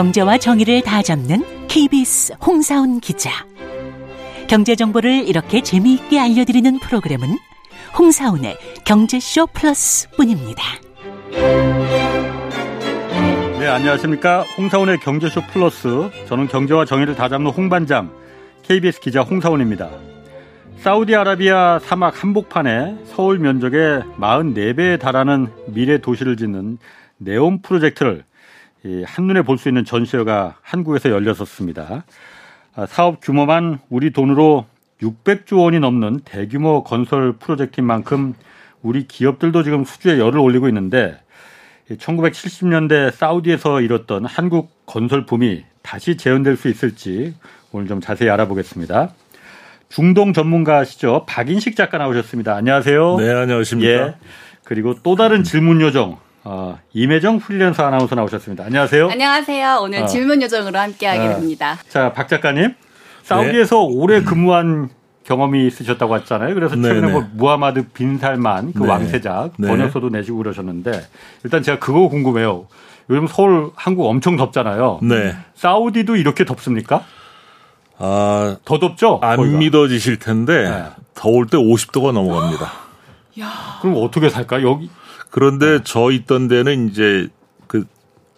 경제와 정의를 다 잡는 KBS 홍사훈 기자. 경제 정보를 이렇게 재미있게 알려드리는 프로그램은 홍사훈의 경제쇼 플러스뿐입니다. 네, 안녕하십니까. 홍사훈의 경제쇼 플러스. 저는 경제와 정의를 다 잡는 홍반장, KBS 기자 홍사훈입니다. 사우디아라비아 사막 한복판에 서울 면적의 44배에 달하는 미래 도시를 짓는 네온 프로젝트를 한눈에 볼 수 있는 전시회가 한국에서 열렸었습니다. 아, 사업 규모만 우리 돈으로 600조 원이 넘는 대규모 건설 프로젝트인 만큼 우리 기업들도 지금 수주에 열을 올리고 있는데 1970년대 사우디에서 이뤘던 한국 건설 붐이 다시 재현될 수 있을지 오늘 좀 자세히 알아보겠습니다. 중동 전문가시죠. 박인식 작가 나오셨습니다. 안녕하세요. 네, 안녕하십니까. 예. 그리고 또 다른 질문 요정 어, 임혜정 프리랜서 아나운서 나오셨습니다. 안녕하세요. 안녕하세요. 오늘 어. 질문 요정으로 함께하게 어. 됩니다. 자, 박 작가님. 사우디에서 네. 오래 근무한 경험이 있으셨다고 했잖아요. 그래서 최근에 뭐 무하마드 빈 살만 그 네. 왕세작 네. 번역서도 내시고 그러셨는데 일단 제가 그거 궁금해요. 요즘 서울 한국 엄청 덥잖아요. 네. 사우디도 이렇게 덥습니까? 아, 더 덥죠? 안 거기가. 믿어지실 텐데 네. 더울 때 50도가 넘어갑니다. 야. 그럼 어떻게 살까? 여기 그런데 네. 저 있던 데는 이제 그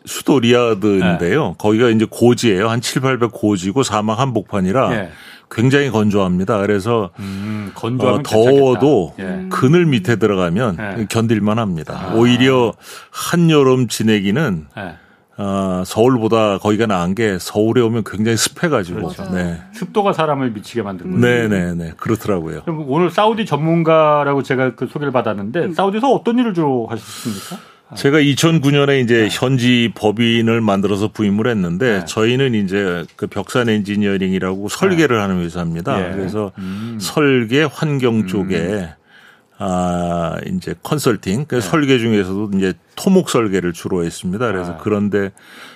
수도 리아드인데요. 네. 거기가 이제 고지예요. 한 7, 800 고지고 사막 한복판이라 네. 굉장히 건조합니다. 그래서 음, 어, 더워도 예. 그늘 밑에 들어가면 예. 견딜만 합니다. 아. 오히려 한여름 지내기는 예. 어, 서울보다 거기가 나은 게 서울에 오면 굉장히 습해가지고. 그렇죠. 네. 습도가 사람을 미치게 만든 거예요. 네네네. 그렇더라고요. 그럼 오늘 사우디 전문가라고 제가 그 소개를 받았는데 음. 사우디에서 어떤 일을 주로 하셨습니까? 제가 2009년에 이제 네. 현지 법인을 만들어서 부임을 했는데 네. 저희는 이제 그 벽산 엔지니어링이라고 설계를 네. 하는 회사입니다. 네. 그래서 음. 설계 환경 쪽에 음. 아, 이제 컨설팅, 그 네. 설계 중에서도 이제 토목 설계를 주로 했습니다. 그래서 아. 그런데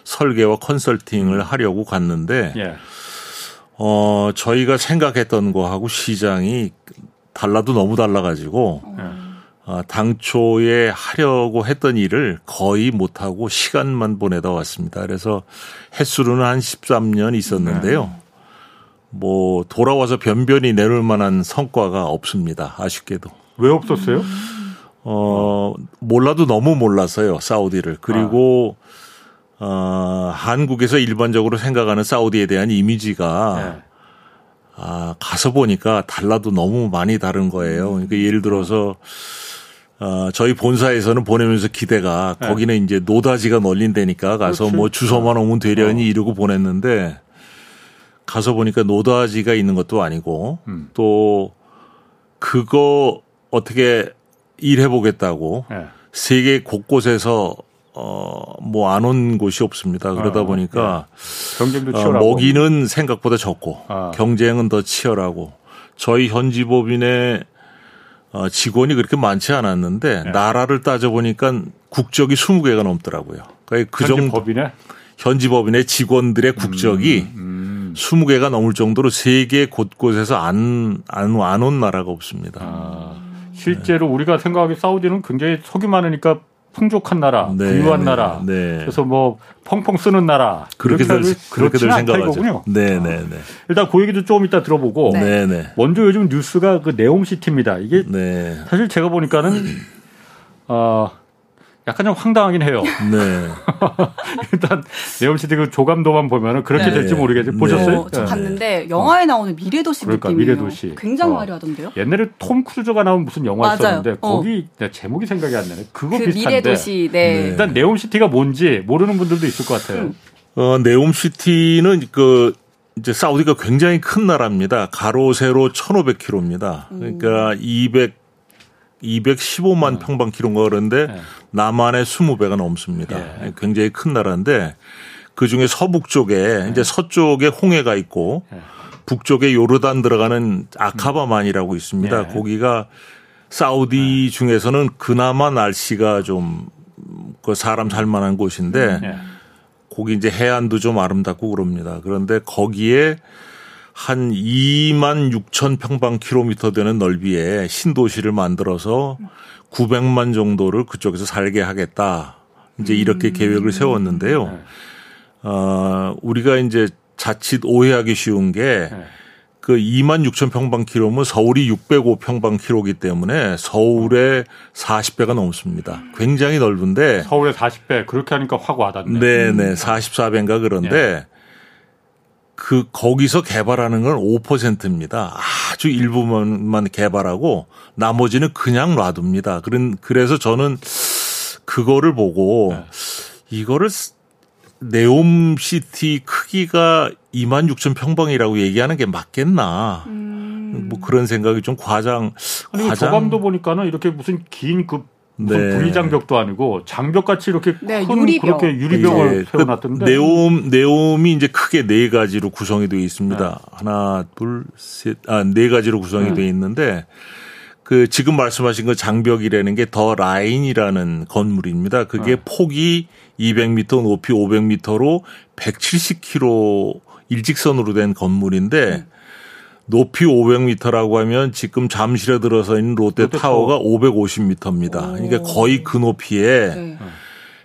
설계와 컨설팅을 하려고 갔는데, 예. 어, 저희가 생각했던 거하고 시장이 달라도 너무 달라가지고, 예. 어, 당초에 하려고 했던 일을 거의 못하고 시간만 보내다 왔습니다. 그래서 횟수로는 한 13년 있었는데요. 네. 뭐, 돌아와서 변변히 내놓을 만한 성과가 없습니다. 아쉽게도. 왜 없었어요? 어, 몰라도 너무 몰랐어요. 사우디를. 그리고 아. 어, 한국에서 일반적으로 생각하는 사우디에 대한 이미지가 네. 아, 가서 보니까 달라도 너무 많이 다른 거예요. 그러니까 예를 들어서 어, 저희 본사에서는 보내면서 기대가 네. 거기는 이제 노다지가 널린다니까 가서 그렇지. 뭐 주소만 오면 되려니 어. 이러고 보냈는데 가서 보니까 노다지가 있는 것도 아니고 음. 또 그거 어떻게 일해 보겠다고 네. 세계 곳곳에서 어 뭐 안 온 곳이 없습니다. 그러다 아, 보니까 네. 경쟁도 어, 치열하고 어, 먹이는 생각보다 적고 아. 경쟁은 더 치열하고 저희 현지 법인의 어, 직원이 그렇게 많지 않았는데 네. 나라를 따져 보니까 국적이 20개가 넘더라고요. 그러니까 그 정도 법인의 현지 법인의 직원들의 국적이 음, 음. 20개가 넘을 정도로 세계 곳곳에서 안 안 안 온 나라가 없습니다. 아. 실제로 네. 우리가 생각하기 사우디는 굉장히 석유 많으니까 풍족한 나라, 네, 부유한 네, 나라. 네. 그래서 뭐 펑펑 쓰는 나라. 그렇게들 그렇게들 생각하죠. 네, 네, 네. 일단 그 얘기도 조금 이따 들어보고. 네, 네. 먼저 요즘 뉴스가 그 네옴시티입니다. 이게 네. 사실 제가 보니까는 어 약간 좀 황당하긴 해요. 네. 일단 네옴시티 그 조감도만 보면은 그렇게 네. 될지 모르겠지 네. 보셨어요? 어, 저 네. 봤는데 영화에 나오는 미래도시 그러니까, 느낌이에요. 미래도시. 굉장히 어. 화려하던데요? 옛날에 톰 크루저가 나온 무슨 영화 있었는데 어. 거기 제목이 생각이 안 나네. 그거 그 비슷한데. 미래도시. 네. 네. 일단 네옴시티가 뭔지 모르는 분들도 있을 것 같아요. 음. 어, 네옴시티는 그 이제 사우디가 굉장히 큰 나라입니다. 가로 세로 1,500km입니다. 그러니까 음. 200 215만 네. 평방 킬로인가 그런데 네. 남한의 20배가 넘습니다. 네. 굉장히 큰 나라인데 그 중에 서북 쪽에 네. 이제 서쪽에 홍해가 있고 네. 북쪽에 요르단 들어가는 아카바만이라고 있습니다. 네. 거기가 사우디 중에서는 그나마 날씨가 좀 그 사람 살만한 곳인데 거기 이제 해안도 좀 아름답고 그럽니다. 그런데 거기에 한 2만 6천 평방 킬로미터 되는 넓이의 신도시를 만들어서 900만 정도를 그쪽에서 살게 하겠다. 이제 이렇게 음. 계획을 세웠는데요. 네. 어, 우리가 이제 자칫 오해하기 쉬운 게 네. 그 2만 6천 평방키로면 서울이 605 평방키로기 때문에 서울의 40배가 넘습니다. 굉장히 넓은데 서울의 40배 그렇게 하니까 확 와닿네. 네, 네. 44배인가 그런데 네. 그 거기서 개발하는 건 5%입니다. 아주 일부만 개발하고 나머지는 그냥 놔둡니다. 그런 그래서 저는 그거를 보고 네. 이거를 네옴 시티 크기가 2만 6천 평방이라고 얘기하는 게 맞겠나. 음. 뭐 그런 생각이 좀 과장. 아니, 과장. 저감도 보니까는 이렇게 무슨 긴그 무슨 네. 분리장벽도 아니고 장벽같이 이렇게 네, 큰 유리병. 그렇게 유리병을 네. 세워놨던데. 그 네옴 네옴이 이제 크게 네 가지로 구성이 되어 있습니다. 네. 하나, 둘, 셋, 아 네 가지로 구성이 네. 되어 있는데 그 지금 말씀하신 그 장벽이라는 게 더 라인이라는 건물입니다. 그게 네. 폭이 200m, 높이 500m로 170km 일직선으로 된 건물인데 음. 높이 500m라고 하면 지금 잠실에 들어서 있는 롯데타워가 550m입니다. 그러니까 거의 그 높이에 네.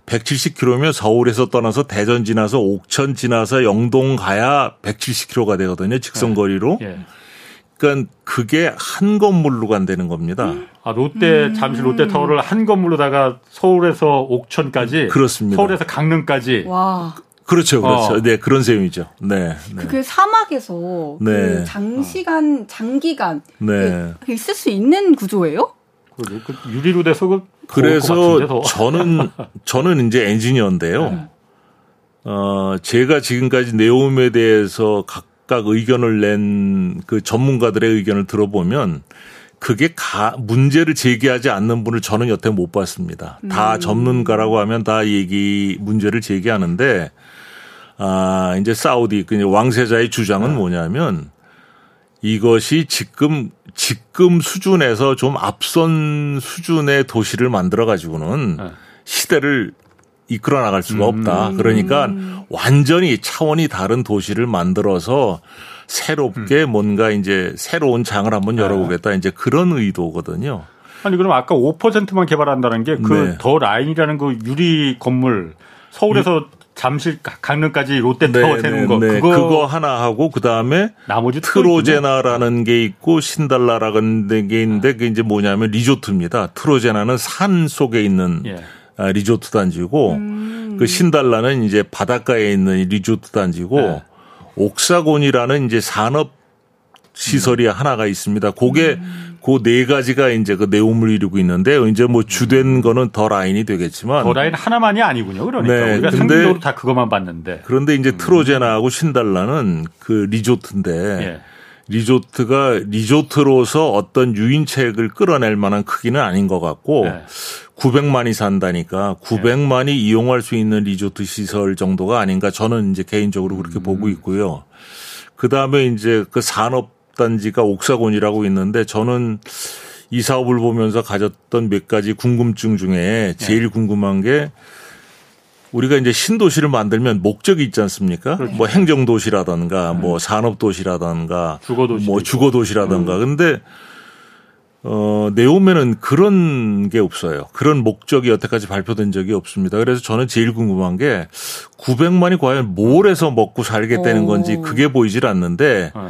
170km면 서울에서 떠나서 대전 지나서 옥천 지나서 영동 가야 170km가 되거든요. 직선 거리로. 네. 네. 그러니까 그게 한 건물로 간다는 겁니다. 아 롯데 음. 잠실 롯데 타워를 한 건물로다가 서울에서 옥천까지 그렇습니다. 서울에서 강릉까지 와. 그렇죠, 그렇죠. 어. 네, 그런 셈이죠. 네. 네. 그 사막에서 네. 그 장시간, 장기간 네. 그 있을 수 있는 구조예요? 그, 그 유리로 돼서 그 그래서 저는 저는 이제 엔지니어인데요. 네. 어, 제가 지금까지 네옴에 대해서 각각 의견을 낸 그 전문가들의 의견을 들어보면 그게 가, 문제를 제기하지 않는 분을 저는 여태 못 봤습니다. 다 음. 전문가라고 하면 다 얘기 문제를 제기하는데 아, 이제 사우디, 그 왕세자의 주장은 네. 뭐냐면 이것이 지금, 지금 수준에서 좀 앞선 수준의 도시를 만들어 가지고는 네. 시대를 이끌어 나갈 수가 없다. 음. 그러니까 완전히 차원이 다른 도시를 만들어서 새롭게 음. 뭔가 이제 새로운 장을 한번 네. 열어보겠다. 이제 그런 의도거든요. 아니 그럼 아까 5%만 개발한다는 게 그더 네. 라인이라는 그 유리 건물 서울에서 잠실 강릉까지 롯데타워 네, 세는 네, 거 네. 그거, 그거 하나 하고 그 다음에 나머지 트로제나라는 게 있고 신달라라는 게 있는데 그게 이제 뭐냐면 리조트입니다. 트로제나는 산 속에 있는 예. 아, 리조트 단지고 음. 그 신달라는 이제 바닷가에 있는 리조트 단지고 예. 옥사곤이라는 이제 산업 시설이 음. 하나가 있습니다. 그게 음. 그 네 가지가 이제 그 내용을 이루고 있는데 이제 뭐 주된 거는 더 라인이 되겠지만 더 라인 하나만이 아니군요. 그러니까 네, 우리가 상대적으로 다 그것만 봤는데 그런데 이제 음. 트로제나하고 신달라는 그 리조트인데 예. 리조트가 리조트로서 어떤 유인책을 끌어낼 만한 크기는 아닌 것 같고 네. 900만이 산다니까 900만이 네. 이용할 수 있는 리조트 시설 정도가 아닌가 저는 이제 개인적으로 그렇게 음. 보고 있고요. 그 다음에 이제 그 산업 단지가 옥사곤이라고 있는데 저는 이 사업을 보면서 가졌던 몇 가지 궁금증 중에 제일 네. 궁금한 게 우리가 이제 신도시를 만들면 목적이 있지 않습니까? 그렇죠. 뭐 행정도시라든가 네. 뭐 산업도시라든가 주거도시 뭐 주거도시라든가. 음. 근데 어, 네오면은 그런 게 없어요. 그런 목적이 여태까지 발표된 적이 없습니다. 그래서 저는 제일 궁금한 게 900만이 과연 뭘 해서 먹고 살게 되는 건지 그게 보이질 않는데 네.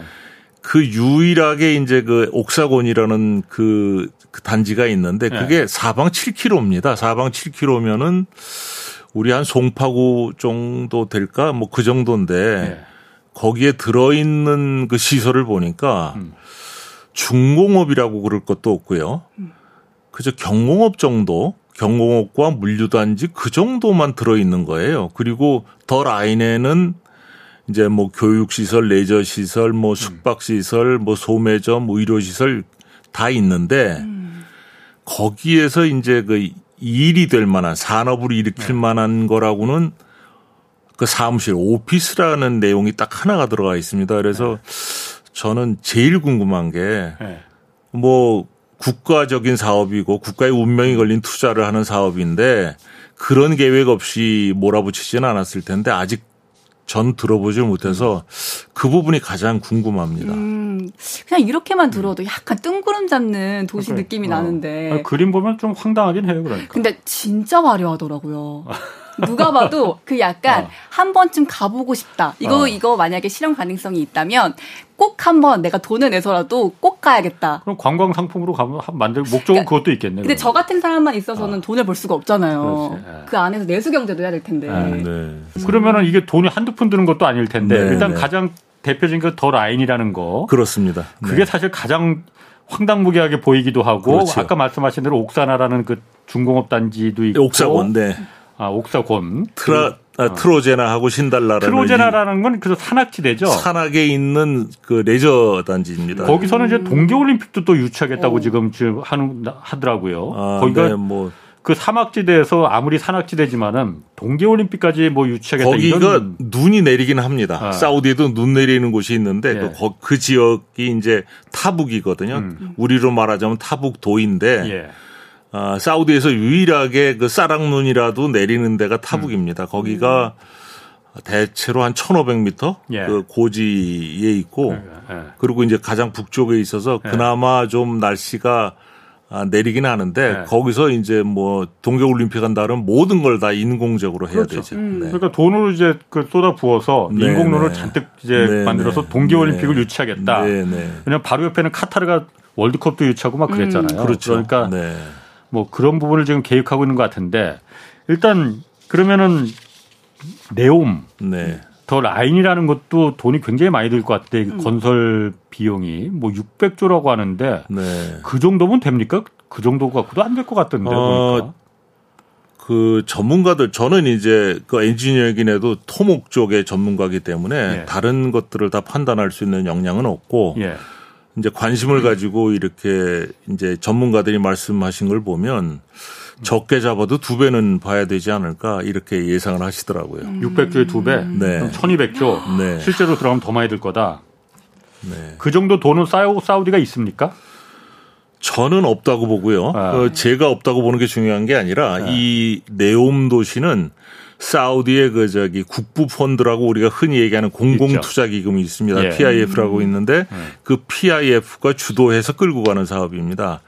그 유일하게 이제 그 옥사곤이라는 그, 그 단지가 있는데 네. 그게 네. 사방 7km입니다. 사방 7km면은 우리 한 송파구 정도 될까? 뭐 그 정도인데 네. 거기에 들어있는 그 시설을 보니까 음. 중공업이라고 그럴 것도 없고요. 음. 그저 경공업 정도 경공업과 물류단지 그 정도만 들어있는 거예요. 그리고 더 라인에는 이제 뭐 교육시설, 레저시설, 뭐 음. 숙박시설, 뭐 소매점, 의료시설 다 있는데 음. 거기에서 이제 그 일이 될 만한 산업을 일으킬 네. 만한 거라고는 그 사무실 오피스라는 내용이 딱 하나가 들어가 있습니다. 그래서 네. 저는 제일 궁금한 게뭐 네. 국가적인 사업이고 국가의 운명이 걸린 투자를 하는 사업인데 그런 계획 없이 몰아붙이지는 않았을 텐데 아직 전 들어보질 못해서 그 부분이 가장 궁금합니다. 음, 그냥 이렇게만 들어도 약간 뜬구름 잡는 도시 그래. 느낌이 어. 나는데. 그림 보면 좀 황당하긴 해요, 그러니까. 근데 진짜 화려하더라고요. 누가 봐도 그 약간 어. 한 번쯤 가보고 싶다. 이거 어. 이거 만약에 실현 가능성이 있다면 꼭 한번 내가 돈을 내서라도 꼭 가야겠다. 그럼 관광 상품으로 가면 만들 목적은 그러니까, 그것도 있겠네. 근데 저 같은 사람만 있어서는 어. 돈을 벌 수가 없잖아요. 네. 그 안에서 내수 경제도 해야 될 텐데. 네. 네. 그러면은 이게 돈이 한두 푼 드는 것도 아닐 텐데 네, 일단 네. 가장 대표적인 게 더 라인이라는 거. 그렇습니다. 그게 네. 사실 가장 황당무계하게 보이기도 하고 그렇죠. 아까 말씀하신 대로 옥사나라는 그 중공업 단지도 있고 옥사곤 네. 아 옥사곤 트라 아, 어. 트로제나하고 신달라라는 트로제나라는 건 그래서 산악지대죠. 산악에 있는 그 레저 단지입니다. 거기서는 이제 동계올림픽도 또 유치하겠다고 오. 지금 지금 하는 하더라고요. 아, 거기가 네, 뭐 그 사막지대에서 아무리 산악지대지만은 동계올림픽까지 뭐 유치하겠다 거기가 이런... 눈이 내리긴 합니다. 아. 사우디에도 눈 내리는 곳이 있는데 예. 그, 그, 지역이 이제 타북이거든요. 음. 우리로 말하자면 타북도인데 예. 아, 사우디에서 유일하게 그 싸락눈이라도 내리는 데가 타북입니다. 음. 거기가 대체로 한 1,500m 예. 그 고지에 있고 예, 예. 그리고 이제 가장 북쪽에 있어서 예. 그나마 좀 날씨가 아, 내리긴 하는데 네. 거기서 이제 뭐 동계 올림픽 한다 면 모든 걸 다 인공적으로 해야 그렇죠. 되죠. 음. 네. 그러니까 돈을 이제 그 쏟아 부어서 네, 인공눈을 네. 잔뜩 이제 네, 만들어서 네. 동계 올림픽을 유치하겠다. 왜냐면 바로 옆에는 카타르가 월드컵도 유치하고 막 그랬잖아요. 음. 그렇죠. 그러니까 뭐 그런 부분을 지금 계획하고 있는 것 같은데 일단 그러면은 네옴 네. 더 라인이라는 것도 돈이 굉장히 많이 들 것 같아. 음. 건설 비용이 뭐 600조라고 하는데 네. 그 정도면 됩니까? 그 정도 갖고도 안 될 것 같던데 어, 보니까. 그 전문가들 저는 이제 그 엔지니어이긴 해도 토목 쪽의 전문가기 때문에 예. 다른 것들을 다 판단할 수 있는 역량은 없고 예. 이제 관심을 가지고 이렇게 이제 전문가들이 말씀하신 걸 보면 적게 잡아도 두 배는 봐야 되지 않을까 이렇게 예상을 하시더라고요. 음. 600조에 두 배? 네. 1200조? 네. 실제로 들어가면 더 많이 들 거다. 네. 그 정도 돈은 사우, 사우디가 있습니까? 저는 없다고 보고요. 아. 어, 제가 없다고 보는 게 중요한 게 아니라 아. 이 네옴 도시는 사우디의 그 저기 국부 펀드라고 우리가 흔히 얘기하는 공공 투자 기금이 있습니다. 예. PIF라고 있는데 음. 그 PIF가 주도해서 끌고 가는 사업입니다.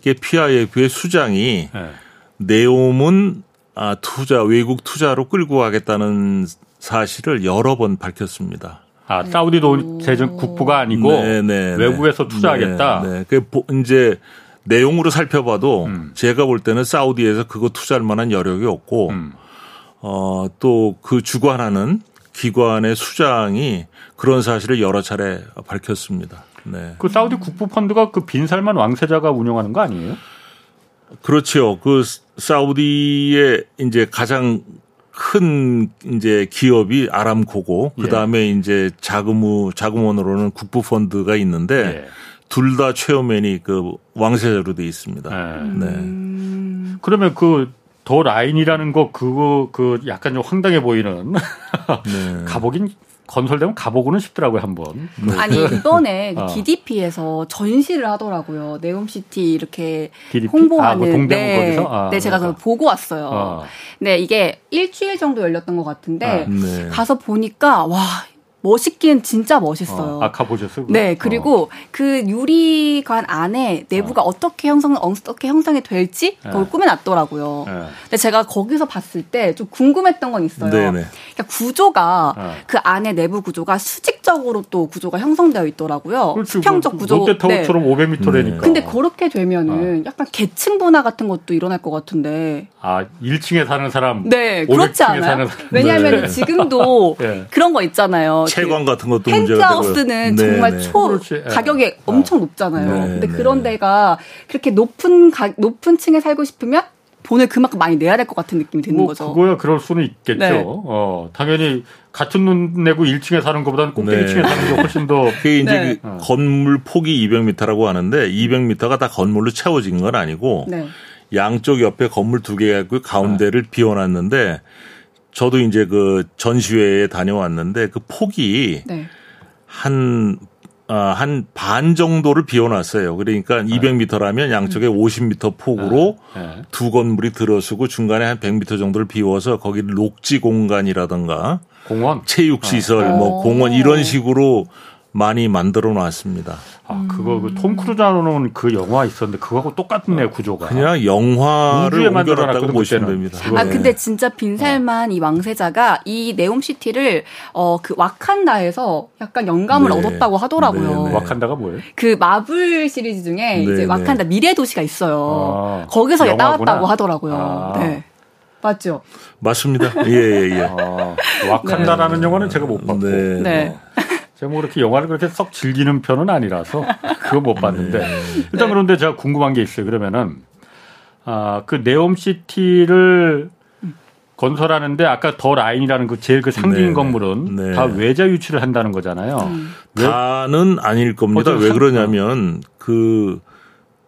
이게 PIF의 수장이 예. 네옴은 아, 투자 외국 투자로 끌고 가겠다는 사실을 여러 번 밝혔습니다. 아, 사우디도 재정 국부가 아니고 네네, 네, 네. 외국에서 투자하겠다. 네, 네. 그 이제 내용으로 살펴봐도 음. 제가 볼 때는 사우디에서 그거 투자할 만한 여력이 없고 음. 어, 또 그 주관하는 기관의 수장이 그런 사실을 여러 차례 밝혔습니다. 네. 그 사우디 국부 펀드가 그 빈살만 왕세자가 운영하는 거 아니에요? 그렇죠. 그 사우디의 이제 가장 큰 이제 기업이 아람코고 예. 그다음에 이제 자금우 자금원으로는 국부 펀드가 있는데 예. 둘다 최어맨이 그 왕세자로 돼 있습니다. 예. 네. 음. 그러면 그 더 라인이라는 거 그거 그 약간 좀 황당해 보이는 네. 가보긴 건설되면 가보고는 싶더라고요 한번. 그 아니 이번에 어. DDP에서 전시를 하더라고요. 네옴시티 이렇게 DDP? 홍보하는. 아, 그 네, 아, 네 제가 그걸 보고 왔어요. 어. 네 이게 일주일 정도 열렸던 것 같은데 아, 네. 가서 보니까 와 멋있긴 진짜 멋있어요. 어, 아까 보셨어요? 네, 그리고 어. 그 유리관 안에 내부가 어. 떻게 형성 어떻게 형성이 될지 그걸 네. 꾸며놨더라고요. 네. 근데 제가 거기서 봤을 때 좀 궁금했던 건 있어요. 네네. 그러니까 구조가 네. 그 안에 내부 구조가 수직적으로 또 구조가 형성되어 있더라고요. 그렇지, 수평적 구조. 롯데타워처럼 네. 500m래니까. 근데 그렇게 되면은 어. 약간 계층 분화 같은 것도 일어날 것 같은데. 아, 1층에 사는 사람. 네, 그렇지 않아요? 왜냐하면 네. 지금도 네. 그런 거 있잖아요. 채광 같은 것도 펜트하우스는 정말 네, 초 그렇지. 가격이 아. 엄청 높잖아요. 네, 근데 네. 그런 데가 그렇게 높은 가, 높은 층에 살고 싶으면 돈을 그만큼 많이 내야 될 것 같은 느낌이 드는 뭐 거죠. 그거야 그럴 수는 있겠죠. 네. 어, 당연히 같은 눈 내고 1층에 사는 것보다는 꼭대기 네. 층에 사는 게 훨씬 더. 그게 이제 네. 그 건물 폭이 200m라고 하는데 200m가 다 건물로 채워진 건 아니고 네. 양쪽 옆에 건물 두 개가 있고 가운데를 비워놨는데 저도 이제 그 전시회에 다녀왔는데 그 폭이 네. 한, 어, 한반 정도를 비워놨어요. 그러니까 네. 200m라면 양쪽에 음. 50m 폭으로 네. 네. 두 건물이 들어서고 중간에 한 100m 정도를 비워서 거기 녹지 공간이라던가 공원, 체육 시설, 뭐 공원 이런 식으로 많이 만들어 놨습니다. 아, 그거 그 톰 크루즈 나오는 그 영화 있었는데 그거하고 똑같네 구조가. 그냥 영화를 옮겨놨다고 보시면 됩니다. 아 근데 진짜 빈살만 어. 이 왕세자가 이 네옴시티를 어 그 와칸다에서 약간 영감을 네. 얻었다고 하더라고요. 네, 네. 와칸다가 뭐예요? 그 마블 시리즈 중에 네, 이제 네. 와칸다 미래 도시가 있어요. 아, 거기서 영화구나. 따왔다고 하더라고요. 아. 네. 맞죠? 맞습니다. 예, 예, 예. 아, 와칸다라는 영화는 제가 못 봤고. 네. 네. 제가 뭐 그렇게 영화를 그렇게 썩 즐기는 편은 아니라서 그거 못 봤는데 네. 일단 그런데 제가 궁금한 게 있어요. 그러면은 아, 그 네옴시티를 건설하는데 아까 더 라인이라는 그 제일 그 상징 네. 건물은 네. 다 외자 유치를 한다는 거잖아요. 음. 다는 아닐 겁니다. 왜 그러냐면 그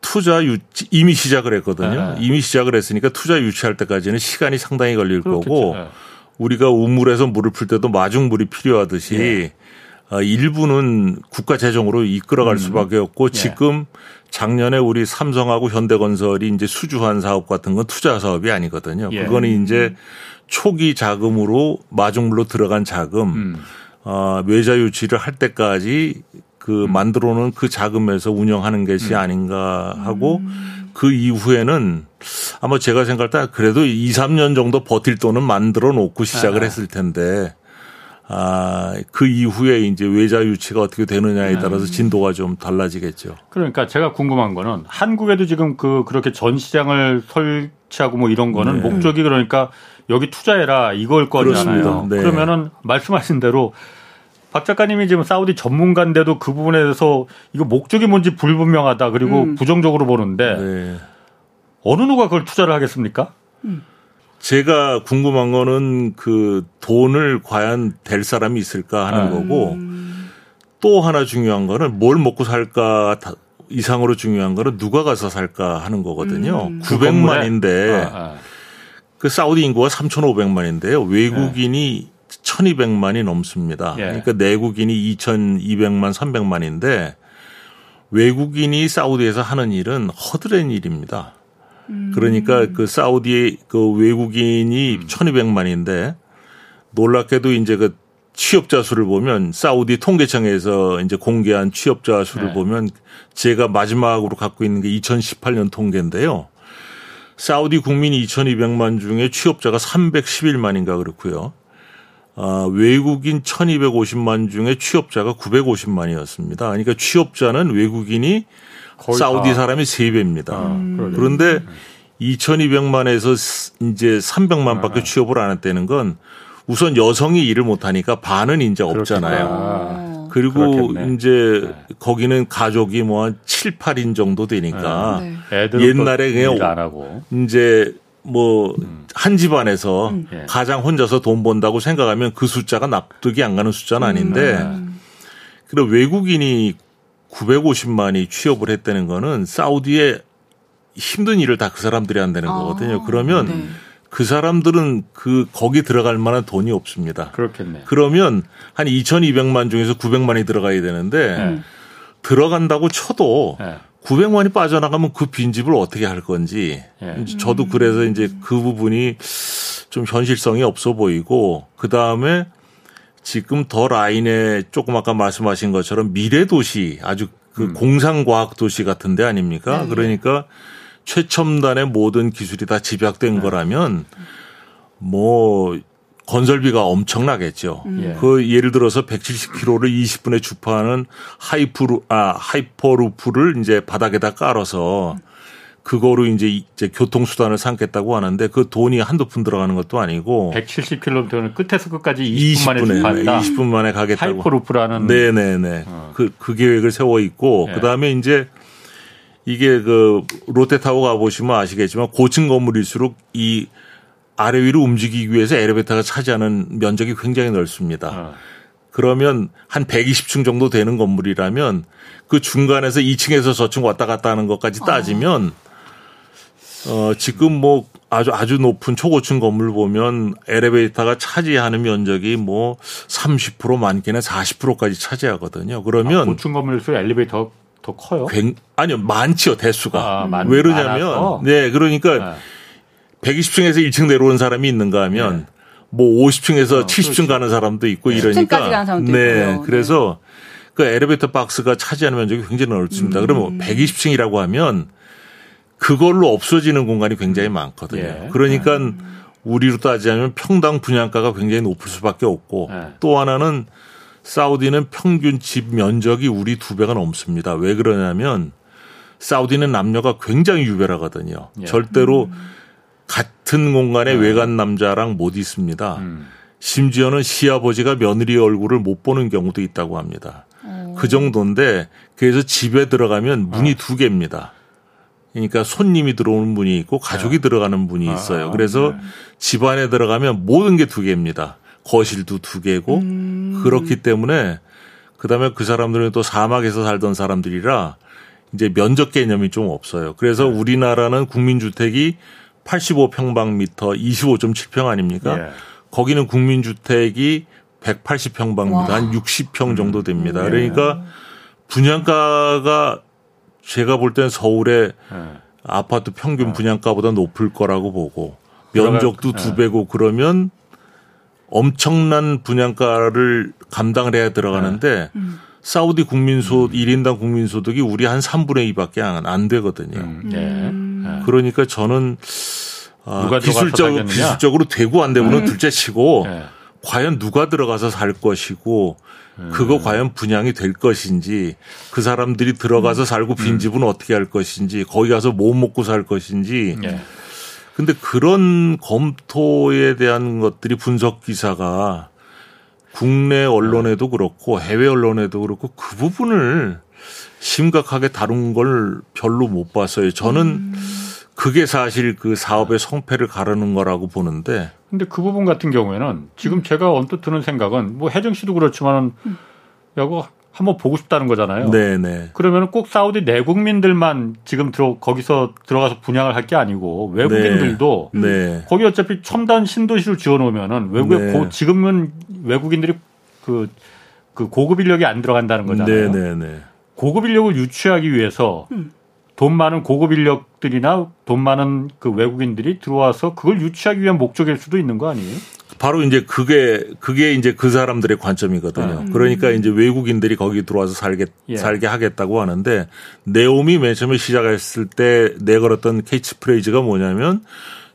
투자 유치 이미 시작을 했거든요. 네. 이미 시작을 했으니까 투자 유치할 때까지는 시간이 상당히 걸릴 그렇겠죠. 거고 네. 우리가 우물에서 물을 풀 때도 마중물이 필요하듯이 네. 어, 일부는 국가 재정으로 이끌어갈 음. 수밖에 없고 예. 지금 작년에 우리 삼성하고 현대건설이 이제 수주한 사업 같은 건 투자 사업이 아니거든요. 예. 그거는 이제 초기 자금으로 마중물로 들어간 자금, 음. 어, 외자 유치를 할 때까지 그 음. 만들어 놓은 그 자금에서 운영하는 것이 음. 아닌가 하고 음. 그 이후에는 아마 제가 생각할 때 그래도 2, 3년 정도 버틸 돈은 만들어 놓고 시작을 아. 했을 텐데 아, 그 이후에 이제 외자 유치가 어떻게 되느냐에 따라서 음. 진도가 좀 달라지겠죠. 그러니까 제가 궁금한 거는 한국에도 지금 그 그렇게 전 시장을 설치하고 뭐 이런 거는 네. 목적이 그러니까 여기 투자해라 이걸 거잖아요. 네. 그러면은 말씀하신 대로 박 작가님이 지금 사우디 전문가인데도 그 부분에 대해서 이거 목적이 뭔지 불분명하다 그리고 음. 부정적으로 보는데 네. 어느 누가 그걸 투자를 하겠습니까? 음. 제가 궁금한 거는 그 돈을 과연 될 사람이 있을까 하는 네. 거고 또 하나 중요한 거는 뭘 먹고 살까 이상으로 중요한 거는 누가 가서 살까 하는 거거든요. 음. 900만인데 그, 아, 아. 그 사우디 인구가 3,500만인데요. 외국인이 네. 1,200만이 넘습니다. 예. 그러니까 내국인이 2,200만, 300만인데 외국인이 사우디에서 하는 일은 허드렛 일입니다. 그러니까 그 사우디의 그 외국인이 음. 1200만인데 놀랍게도 이제 그 취업자 수를 보면 사우디 통계청에서 이제 공개한 취업자 수를 네. 보면 제가 마지막으로 갖고 있는 게 2018년 통계인데요. 사우디 국민이 2200만 중에 취업자가 311만인가 그렇고요. 아, 외국인 1250만 중에 취업자가 950만이었습니다. 그러니까 취업자는 외국인이 사우디 사람이 3배입니다. 아, 음. 그런데 2200만에서 이제 300만밖에 아. 취업을 안 했다는 건 우선 여성이 일을 못 하니까 반은 이제 없잖아요. 아. 그리고 그렇겠네. 이제 네. 거기는 가족이 뭐 한 7, 8인 정도 되니까 네. 옛날에 그냥 안 하고. 이제 뭐한 음. 집안에서 음. 예. 가장 혼자서 돈 번다고 생각하면 그 숫자가 납득이 안 가는 숫자는 아닌데 음. 그리고 외국인이 950만이 취업을 했다는 거는 사우디에 힘든 일을 다 그 사람들이 한다는 아, 거거든요. 그러면 네. 그 사람들은 그 거기 들어갈 만한 돈이 없습니다. 그렇겠네. 그러면 한 2,200만 중에서 900만이 들어가야 되는데 네. 들어간다고 쳐도 네. 900만이 빠져나가면 그 빈집을 어떻게 할 건지 네. 저도 그래서 이제 그 부분이 좀 현실성이 없어 보이고 그 다음에 지금 더 라인에 조금 아까 말씀하신 것처럼 미래 도시 아주 그 음. 공상과학 도시 같은 데 아닙니까? 네. 그러니까 최첨단의 모든 기술이 다 집약된 네. 거라면 뭐 건설비가 엄청나겠죠. 음. 예. 그 예를 들어서 170km를 20분에 주파하는 하이프루 아 hyperloop를 이제 바닥에다 깔아서 음. 그거로 이제 이제 교통수단을 삼겠다고 하는데 그 돈이 한두 푼 들어가는 것도 아니고 170km는 끝에서 끝까지 20분 만에 20분에, 20분 만에 가겠다고 hyperloop라는 네네네 어. 그, 그 계획을 세워 있고 네. 그다음에 이제 이게 그 롯데타워 가 보시면 아시겠지만 고층 건물일수록 이 아래 위로 움직이기 위해서 엘리베이터가 차지하는 면적이 굉장히 넓습니다. 어. 그러면 한 120층 정도 되는 건물이라면 그 중간에서 2층에서 저층 왔다 갔다 하는 것까지 따지면 어. 어, 지금 뭐 아주 아주 높은 초고층 건물 보면 엘리베이터가 차지하는 면적이 뭐 30% 많게는 40%까지 차지하거든요. 그러면 아, 고층 건물일수록 엘리베이터 더 커요? 굉, 아니요, 많지요, 대수가. 아, 왜 그러냐면, 네, 그러니까 네. 120층에서 1층 내려오는 사람이 있는가 하면 네. 뭐 50층에서 어, 70층 그렇지. 가는 사람도 있고 네. 이러니까. 가는 사람도 네, 있고요. 그래서 그 엘리베이터 박스가 차지하는 면적이 굉장히 넓습니다. 음. 그러면 120층이라고 하면 그걸로 없어지는 공간이 굉장히 많거든요. 예. 그러니까 음. 우리로 따지자면 평당 분양가가 굉장히 높을 수밖에 없고 예. 또 하나는 사우디는 평균 집 면적이 우리 두 배가 넘습니다. 왜 그러냐면 사우디는 남녀가 굉장히 유별하거든요. 예. 절대로 음. 같은 공간에 네. 외간 남자랑 못 있습니다. 음. 심지어는 시아버지가 며느리 얼굴을 못 보는 경우도 있다고 합니다. 오. 그 정도인데 그래서 집에 들어가면 문이 어. 두 개입니다. 그러니까 손님이 들어오는 문이 있고 가족이 네. 들어가는 문이 아, 있어요. 그래서 네. 집 안에 들어가면 모든 게 두 개입니다. 거실도 두 개고 음. 그렇기 때문에 그다음에 그 사람들은 또 사막에서 살던 사람들이라 이제 면적 개념이 좀 없어요. 그래서 네. 우리나라는 국민주택이 85평방미터 25.7평 아닙니까? 예. 거기는 국민주택이 180평방미터 한 60평 정도 됩니다. 음. 그러니까 분양가가 제가 볼 때는 서울의 예. 아파트 평균 예. 분양가보다 높을 거라고 보고 면적도 두 예. 배고 그러면 엄청난 분양가를 감당을 해야 들어가는데 음. 사우디 국민소 음. 1인당 국민소득이 우리 한 3분의 2밖에 안, 안 되거든요. 음. 네. 그러니까 저는 아, 기술적, 기술적으로 되고 안 되고는 음. 둘째치고 네. 과연 누가 들어가서 살 것이고 음. 그거 과연 분양이 될 것인지 그 사람들이 들어가서 음. 살고 빈 집은 어떻게 할 것인지 거기 가서 뭐 먹고 살 것인지 네. 근데 그런 검토에 대한 것들이 분석 기사가 국내 언론에도 그렇고 해외 언론에도 그렇고 그 부분을 심각하게 다룬 걸 별로 못 봤어요. 저는 음. 그게 사실 그 사업의 성패를 가르는 거라고 보는데. 근데 그 부분 같은 경우에는 지금 음. 제가 언뜻 드는 생각은 뭐 혜정 씨도 그렇지만은 음. 야구 한번 보고 싶다는 거잖아요. 네네. 그러면 꼭 사우디 내국민들만 지금 들어 거기서 들어가서 분양을 할 게 아니고 외국인들도 네. 네. 거기 어차피 첨단 신도시를 지어놓으면은 외국에 네. 고, 지금은 외국인들이 그, 그 고급 인력이 안 들어간다는 거잖아요. 네네네. 고급 인력을 유치하기 위해서 음. 돈 많은 고급 인력들이나 돈 많은 그 외국인들이 들어와서 그걸 유치하기 위한 목적일 수도 있는 거 아니에요? 바로 이제 그게 그게 이제 그 사람들의 관점이거든요. 네. 그러니까 이제 외국인들이 거기 들어와서 살게 예. 살게 하겠다고 하는데 네옴이 맨 처음에 시작했을 때 내걸었던 캐치프레이즈가 뭐냐면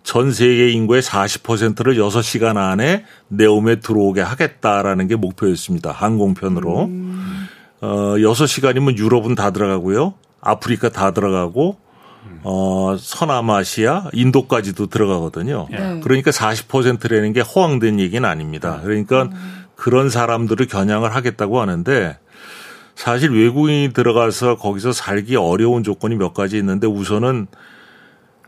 전 세계 인구의 40%를 6시간 안에 네옴에 들어오게 하겠다라는 게 목표였습니다. 항공편으로. 음. 어 6시간이면 유럽은 다 들어가고요. 아프리카 다 들어가고 어, 서남아시아, 인도까지도 들어가거든요. 네. 그러니까 40%라는 게 허황된 얘기는 아닙니다. 그러니까 음. 그런 사람들을 겨냥을 하겠다고 하는데 사실 외국인이 들어가서 거기서 살기 어려운 조건이 몇 가지 있는데 우선은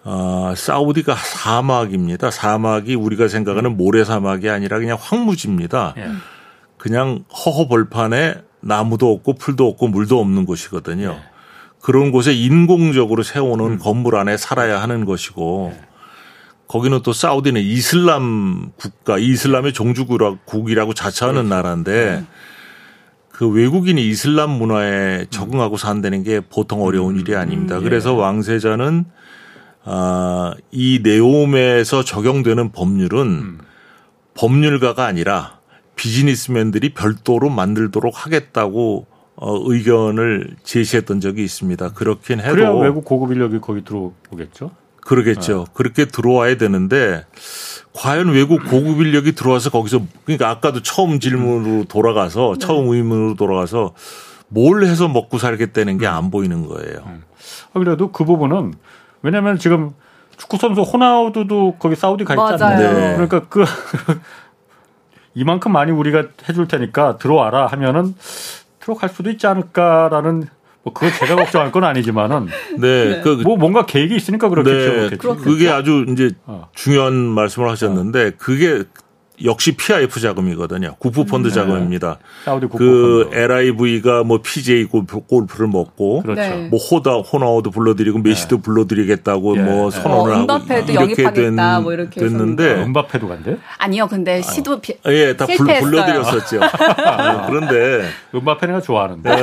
어, 사우디가 사막입니다. 사막이 우리가 생각하는 모래 사막이 아니라 그냥 황무지입니다. 예. 그냥 허허벌판에 나무도 없고 풀도 없고 물도 없는 곳이거든요. 예. 그런 곳에 인공적으로 세우는 음. 건물 안에 살아야 하는 것이고 네. 거기는 또 사우디는 이슬람 국가, 이슬람의 종주국이라고 자처하는 그렇죠. 나라인데 네. 그 외국인이 이슬람 문화에 적응하고 산다는 게 보통 어려운 음. 일이 아닙니다. 음. 그래서 예. 왕세자는 아, 이 네옴에서 적용되는 법률은 음. 법률가가 아니라 비즈니스맨들이 별도로 만들도록 하겠다고 어, 의견을 제시했던 적이 있습니다. 그렇긴 해도 그래야 외국 고급 인력이 거기 들어오겠죠. 그러겠죠. 네. 그렇게 들어와야 되는데 과연 외국 고급 인력이 들어와서 거기서 그러니까 아까도 처음 질문으로 돌아가서 네. 처음 의문으로 돌아가서 뭘 해서 먹고 살겠다는 게 안 보이는 거예요. 음. 아, 그래도 그 부분은 왜냐하면 지금 축구 선수 호나우두도 거기 사우디 가 있잖아요. 네. 그러니까 그 이만큼 많이 우리가 해줄 테니까 들어와라 하면은 추록할 수도 있지 않을까라는 뭐 그거 제가 걱정할 건 아니지만은 네, 네. 그, 뭐 뭔가 계획이 있으니까 그렇겠죠. 네, 그게 아주 이제 어. 중요한 말씀을 하셨는데 어. 그게 역시 PIF 자금이거든요. 국부펀드 음. 자금입니다. 네. 그 LIV가 뭐 PJ 골프를 먹고 그렇죠. 네. 뭐 호다 호나우도 불러드리고 메시도 네. 불러드리겠다고 네. 뭐 선언을 어, 하고 이렇게 된, 뭐 이렇게 됐는데 은바페도 간대? 아니요, 근데 시도 비, 예, 다 불, 불러드렸었죠. 아, 그런데 은바페가 좋아하는데 에,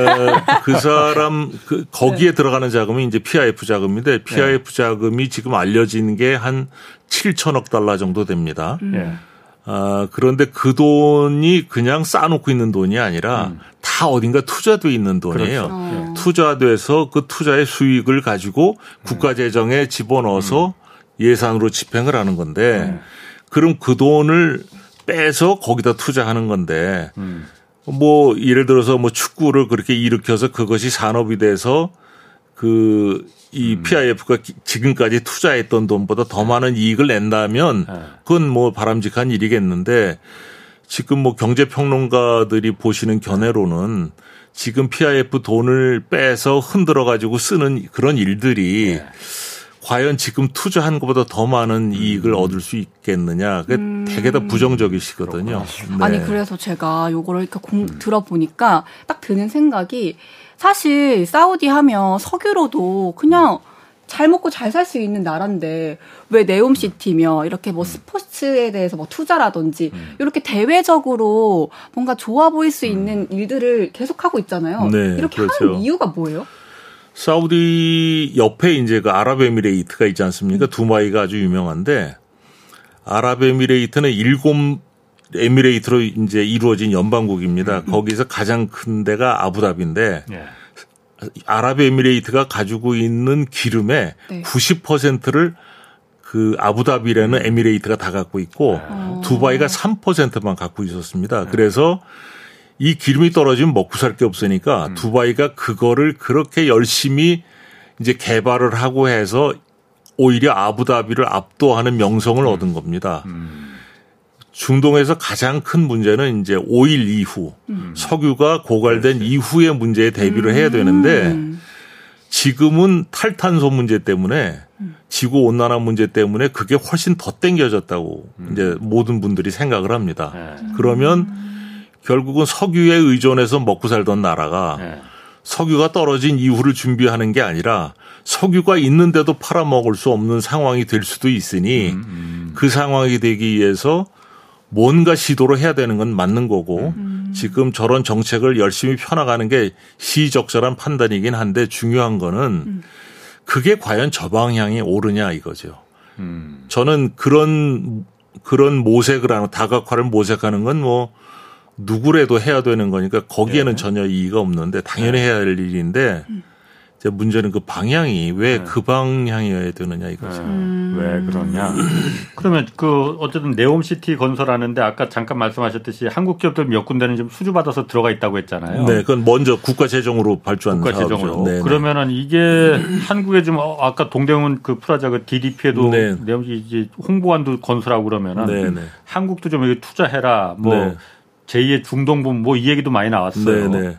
그 사람 그 거기에 네. 들어가는 자금이 이제 PIF 자금인데 PIF 자금이 지금 알려진 게 한 7천억 달러 정도 됩니다. 음. 아, 그런데 그 돈이 그냥 쌓아놓고 있는 돈이 아니라 음. 다 어딘가 투자돼 있는 돈이에요. 그렇죠. 어. 투자돼서 그 투자의 수익을 가지고 국가 재정에 집어넣어서 음. 예산으로 집행을 하는 건데 음. 그럼 그 돈을 빼서 거기다 투자하는 건데 음. 뭐 예를 들어서 뭐 축구를 그렇게 일으켜서 그것이 산업이 돼서 그 이 음. PIF가 지금까지 투자했던 돈보다 더 네. 많은 이익을 낸다면 네. 그건 뭐 바람직한 일이겠는데 지금 뭐 경제평론가들이 보시는 견해로는 지금 PIF 돈을 빼서 흔들어 가지고 쓰는 그런 일들이 네. 과연 지금 투자한 것보다 더 많은 이익을 음. 얻을 수 있겠느냐. 그게 음. 되게 다 부정적이시거든요. 네. 아니 그래서 제가 요거를 이렇게 공, 음. 들어보니까 딱 드는 생각이 사실 사우디 하면 석유로도 그냥 잘 먹고 잘 살 수 있는 나라인데 왜 네옴시티며 이렇게 뭐 음. 스포츠에 대해서 뭐 투자라든지 음. 이렇게 대외적으로 뭔가 좋아 보일 수 있는 일들을 계속 하고 있잖아요. 네, 이렇게 그렇죠. 하는 이유가 뭐예요? 사우디 옆에 이제 그 아랍에미레이트가 있지 않습니까? 음. 두바이가 아주 유명한데 아랍에미레이트는 일곱 에미레이트로 이제 이루어진 연방국입니다. 음. 거기서 가장 큰 데가 아부다비인데 예. 아랍에미레이트가 가지고 있는 기름의 네. 90%를 그 아부다비라는 음. 에미레이트가 다 갖고 있고 네. 두바이가 3%만 갖고 있었습니다. 네. 그래서 이 기름이 떨어지면 먹고 살 게 없으니까 음. 두바이가 그거를 그렇게 열심히 이제 개발을 하고 해서 오히려 아부다비를 압도하는 명성을 음. 얻은 겁니다. 음. 중동에서 가장 큰 문제는 이제 5일 이후 음. 석유가 고갈된 그렇지. 이후의 문제에 대비를 해야 되는데 음. 지금은 탈탄소 문제 때문에 음. 지구 온난화 문제 때문에 그게 훨씬 더 땡겨졌다고 이제 모든 분들이 생각을 합니다. 네. 그러면 결국은 석유에 의존해서 먹고 살던 나라가 네. 석유가 떨어진 이후를 준비하는 게 아니라 석유가 있는데도 팔아먹을 수 없는 상황이 될 수도 있으니 음, 음. 그 상황이 되기 위해서 뭔가 시도를 해야 되는 건 맞는 거고 음. 지금 저런 정책을 열심히 펴나가는 게 시적절한 판단이긴 한데 중요한 거는 음. 그게 과연 저 방향이 옳으냐 이거죠. 음. 저는 그런 그런 모색을 하는 다각화를 모색하는 건 뭐 누구래도 해야 되는 거니까 거기에는 네. 전혀 이의가 없는데 당연히 네. 해야 할 일인데 음. 문제는 그 방향이 왜그 네. 그 방향이어야 되느냐 이거죠. 네. 음. 왜 그러냐. 그러면 그 어쨌든 네옴시티 건설하는데 아까 잠깐 말씀하셨듯이 한국 기업들 몇 군데는 좀 수주받아서 들어가 있다고 했잖아요. 네, 그건 먼저 국가 재정으로 발주한 국가 재정으로. 네, 네. 그러면은 이게 한국에 좀 어, 아까 동대문 그 프라자 그 DDP에도 네. 네옴시티 홍보관도 건설하고 그러면은 네, 네. 한국도 좀 여기 투자해라 뭐. 제2의 중동분 뭐이 얘기도 많이 나왔어요. 네네. 네.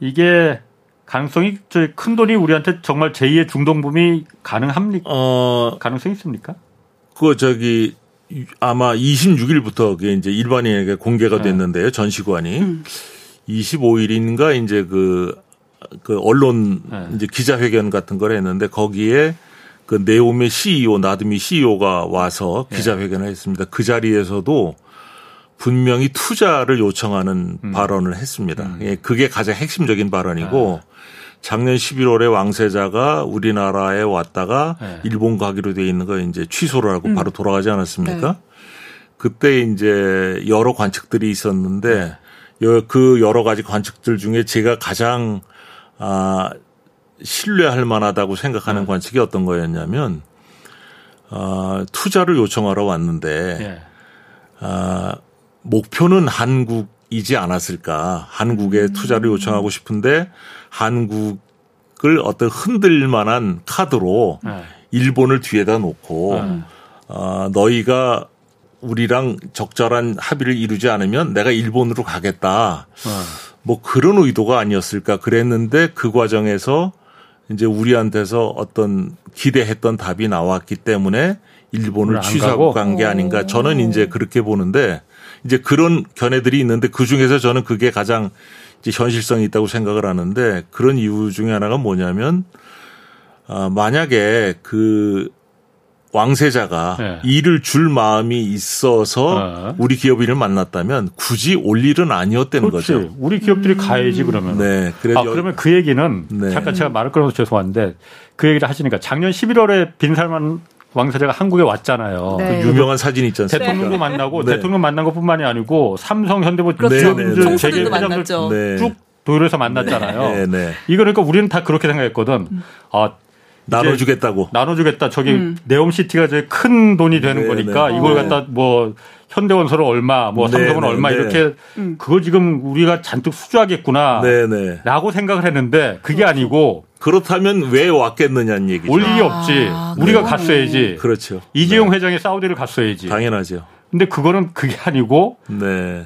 이게 가능성이 큰 돈이 우리한테 정말 제2의 중동붐이 가능합니까? 어, 가능성이 있습니까? 그거 저기 아마 26일부터 그게 이제 일반인에게 공개가 네. 됐는데요. 네. 전시관이 음. 25일인가 이제 그, 그 언론 네. 이제 기자회견 같은 걸 했는데 거기에 그 네옴의 CEO 나드미 CEO가 와서 네. 기자회견을 했습니다. 그 자리에서도 분명히 투자를 요청하는 음. 발언을 했습니다. 음. 예, 그게 가장 핵심적인 발언이고 네. 작년 11월에 왕세자가 우리나라에 왔다가 네. 일본 가기로 돼 있는 거 이제 취소를 하고 음. 바로 돌아가지 않았습니까? 네. 그때 이제 여러 관측들이 있었는데 네. 그 여러 가지 관측들 중에 제가 가장 아 신뢰할 만하다고 생각하는 네. 관측이 어떤 거였냐면 아 투자를 요청하러 왔는데 네. 아 목표는 한국이지 않았을까. 한국에 음. 투자를 요청하고 싶은데 한국을 어떤 흔들 만한 카드로 네. 일본을 뒤에다 놓고 네. 어, 너희가 우리랑 적절한 합의를 이루지 않으면 내가 일본으로 가겠다. 네. 뭐 그런 의도가 아니었을까 그랬는데 그 과정에서 이제 우리한테서 어떤 기대했던 답이 나왔기 때문에 일본을 취소하고 간 게 아닌가 저는 이제 그렇게 보는데 이제 그런 견해들이 있는데 그 중에서 저는 그게 가장 현실성이 있다고 생각을 하는데 그런 이유 중에 하나가 뭐냐면 아, 만약에 그 왕세자가 네. 일을 줄 마음이 있어서 네. 우리 기업인을 만났다면 굳이 올 일은 아니었다는 그렇지. 거죠. 우리 기업들이 음. 가야지 그러면. 네. 그래서 아, 그러면 그 얘기는 네. 잠깐 제가 말을 끊어서 죄송한데 그 얘기를 하시니까 작년 11월에 빈살만 왕세자가 한국에 왔잖아요. 네. 그 유명한 사진 있지 않습니까? 대통령도 네. 만나고 네. 대통령 만난 것뿐만이 아니고 삼성, 현대뭐 그렇죠. 네, 재계 회장들 쭉 도요에서 만났잖아요. 네. 이거 그러니까 우리는 다 그렇게 생각했거든. 음. 아 나눠주겠다고. 나눠주겠다. 저기 음. 네옴시티가 저기 큰 돈이 되는 네, 거니까 네. 이걸 갖다 뭐 현대건설은 얼마, 뭐 네, 삼성은 네, 얼마 네. 이렇게 음. 그거 지금 우리가 잔뜩 수주하겠구나. 네네. 라고 생각을 했는데 그게 그렇죠. 아니고 그렇다면 왜 왔겠느냐는 얘기죠. 올 일이 없지. 아, 우리가 갔어야지. 그렇죠. 이재용 회장이 사우디를 갔어야지. 당연하죠. 근데 그거는 그게 아니고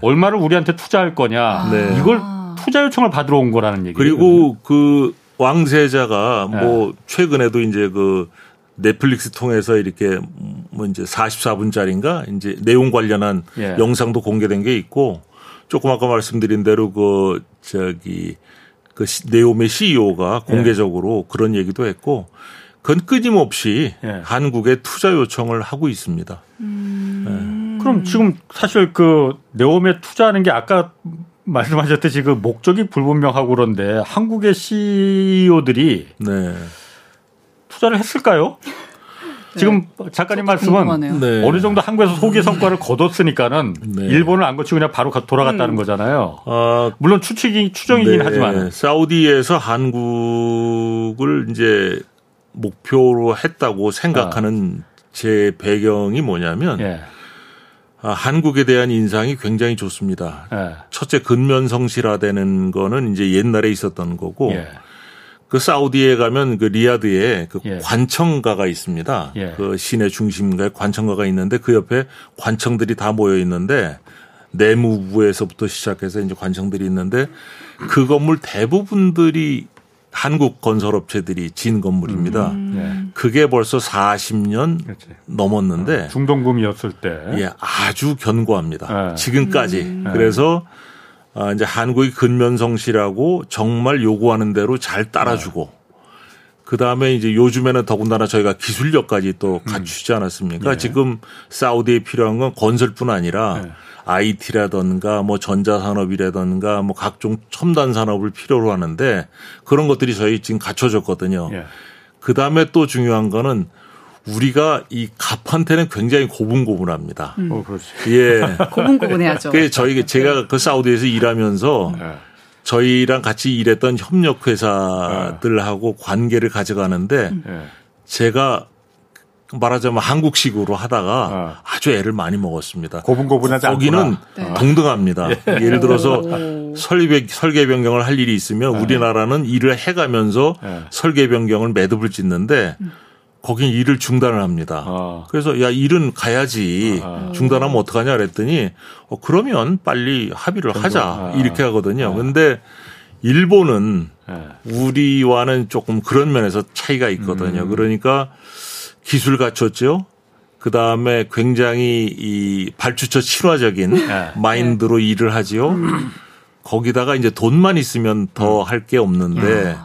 얼마를 우리한테 투자할 거냐. 이걸 투자 요청을 받으러 온 거라는 얘기예요. 그리고 그 왕세자가 네. 뭐 최근에도 이제 그 넷플릭스 통해서 이렇게 뭐 이제 44분짜리인가 이제 내용 관련한 예. 영상도 공개된 게 있고 조금 아까 말씀드린 대로 그 저기 그 네옴의 CEO가 예. 공개적으로 예. 그런 얘기도 했고 그건 끊임없이 예. 한국에 투자 요청을 하고 있습니다. 음. 네. 그럼 지금 사실 그 네옴에 투자하는 게 아까 말씀하셨듯이 그 목적이 불분명하고 그런데 한국의 CEO들이 네. 투자를 했을까요? 네. 지금 작가님 말씀은 네. 어느 정도 한국에서 소기 성과를 거뒀으니까는 네. 일본을 안 거치고 그냥 바로 돌아갔다는 음. 거잖아요. 아, 물론 추측이 추정이긴 네. 하지만 사우디에서 한국을 이제 목표로 했다고 생각하는 아. 제 배경이 뭐냐면 예. 아, 한국에 대한 인상이 굉장히 좋습니다. 예. 첫째 근면 성실화되는 거는 이제 옛날에 있었던 거고 예. 그 사우디에 가면 그 리야드에 그 예. 관청가가 있습니다. 예. 그 시내 중심가에 관청가가 있는데 그 옆에 관청들이 다 모여 있는데 내무부에서부터 시작해서 이제 관청들이 있는데 그 건물 대부분들이 한국 건설업체들이 진 건물입니다. 음. 네. 그게 벌써 40년 그렇지. 넘었는데 어, 중동금이었을 때 예, 아주 견고합니다. 네. 지금까지. 음. 그래서 아, 이제 한국이 근면성실하고 정말 요구하는 대로 잘 따라주고 네. 그 다음에 이제 요즘에는 더군다나 저희가 기술력까지 또 음. 갖추지 않았습니까? 네. 지금 사우디에 필요한 건 건설뿐 아니라 네. IT라든가 뭐 전자산업이라든가 뭐 각종 첨단 산업을 필요로 하는데 그런 것들이 저희 지금 갖춰졌거든요. 예. 그 다음에 또 중요한 거는 우리가 이 갑한테는 굉장히 고분고분합니다. 음. 어, 그렇지. 예. 고분고분해야죠. 그 저희 제가 그 사우디에서 일하면서 예. 저희랑 같이 일했던 협력 회사들하고 예. 관계를 가져가는데 음. 제가 말하자면 한국식으로 하다가 어. 아주 애를 많이 먹었습니다. 고분고분하지 거기는 네. 동등합니다. 예. 를 들어서 설계, 설계 변경을 할 일이 있으면 네. 우리나라는 일을 해가면서 네. 설계 변경을 매듭을 짓는데 음. 거긴 일을 중단을 합니다. 어. 그래서 야 일은 가야지 어. 중단하면 어떡하냐 그랬더니 어, 그러면 빨리 합의를 하자 아. 이렇게 하거든요. 그런데 일본은 우리와는 조금 그런 면에서 차이가 있거든요. 음. 그러니까 기술 갖췄죠. 그 다음에 굉장히 이 발주처 친화적인 네. 마인드로 네. 일을 하지요. 음. 거기다가 이제 돈만 있으면 더 할게 음. 없는데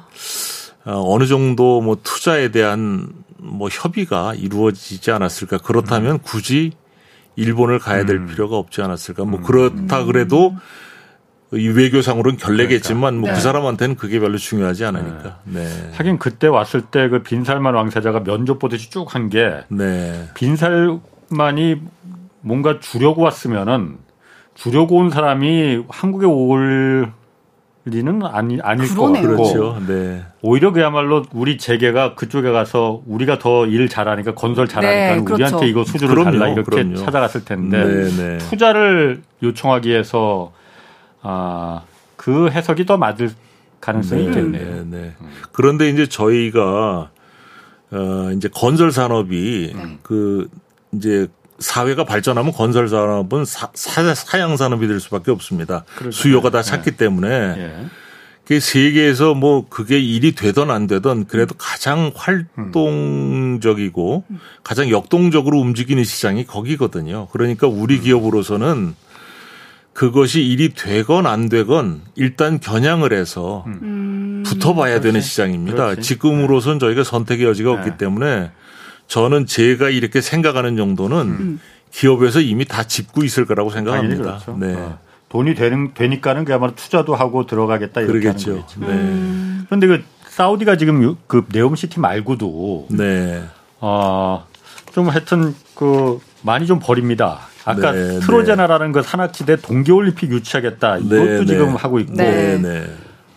어, 어느 정도 뭐 투자에 대한 뭐 협의가 이루어지지 않았을까. 그렇다면 음. 굳이 일본을 가야 될 음. 필요가 없지 않았을까. 뭐 그렇다 그래도 이 외교상으로는 결례겠지만 그러니까. 뭐그 네. 사람한테는 그게 별로 중요하지 않으니까. 네. 네. 하긴 그때 왔을 때 그 빈살만 왕세자가 면접 보듯이 쭉 한게 네. 빈살만이 뭔가 주려고 왔으면은 주려고 온 사람이 한국에 올 리는 아니 아닐 그러네요. 것 같고 그렇죠. 네. 오히려 그야말로 우리 재계가 그쪽에 가서 우리가 더 일 잘하니까 건설 잘하니까 네, 그렇죠. 우리한테 이거 수주를 그럼요, 달라 이렇게 그럼요. 찾아갔을 텐데 네, 네. 투자를 요청하기 위해서 아, 그 해석이 더 맞을 가능성이 네, 있겠네요. 네, 네. 음. 그런데 이제 저희가 어 이제 건설 산업이 음. 그 이제 사회가 발전하면 건설 산업은 사, 사, 양 산업이 될 수밖에 없습니다. 그렇죠. 수요가 다 찼기 네. 때문에 예. 그 세계에서 뭐 그게 일이 되든 안 되든 그래도 가장 활동적이고 음. 가장 역동적으로 움직이는 시장이 거기거든요. 그러니까 우리 음. 기업으로서는 그것이 일이 되건 안 되건 일단 겨냥을 해서 음. 붙어봐야 되는 시장입니다. 그렇지. 지금으로선 저희가 선택의 여지가 네. 없기 때문에 저는 제가 이렇게 생각하는 정도는 음. 기업에서 이미 다 짚고 있을 거라고 생각합니다. 그렇죠. 네. 어. 돈이 되는 되니까는 그야말로 투자도 하고 들어가겠다 이렇게 그러겠죠. 하는 거겠죠. 네. 음. 그런데 그 사우디가 지금 그 네옴시티 말고도 네. 어좀 하여튼 그 많이 좀 버립니다. 아까 네, 트로제나라는 네. 그 산악지대 동계올림픽 유치하겠다 이것도 네, 네. 지금 하고 있고 네.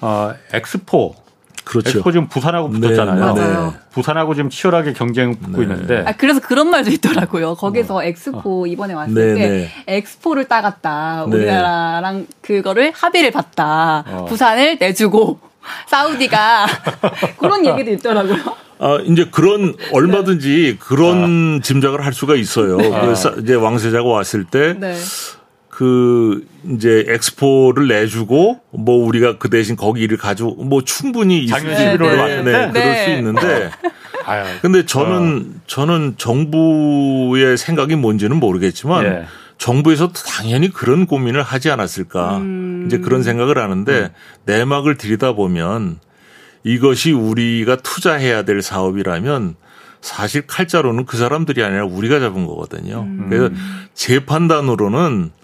어, 엑스포 그렇죠. 엑스포 지금 부산하고 붙었잖아요. 네, 네. 부산하고 지금 치열하게 경쟁 붙고 네. 있는데. 아, 그래서 그런 말도 있더라고요. 거기서 어. 엑스포 이번에 왔을 네, 때 네. 엑스포를 따갔다. 네. 우리나라랑 그거를 합의를 봤다. 어. 부산을 내주고 사우디가 그런 얘기도 있더라고요. 아, 이제 그런 얼마든지 그런 아. 짐작을 할 수가 있어요. 그래서 이제 왕세자가 왔을 때 그 이제 엑스포를 내주고 뭐 우리가 그 대신 거기를 가지고 뭐 충분히 작년 11월에 네, 왔는데 네, 그럴 수 네. 있는데 근데 저는 어. 저는 정부의 생각이 뭔지는 모르겠지만 예. 정부에서도 당연히 그런 고민을 하지 않았을까 음. 이제 그런 생각을 하는데 음. 내막을 들이다 보면 이것이 우리가 투자해야 될 사업이라면 사실 칼자루는 그 사람들이 아니라 우리가 잡은 거거든요. 음. 그래서 제 판단으로는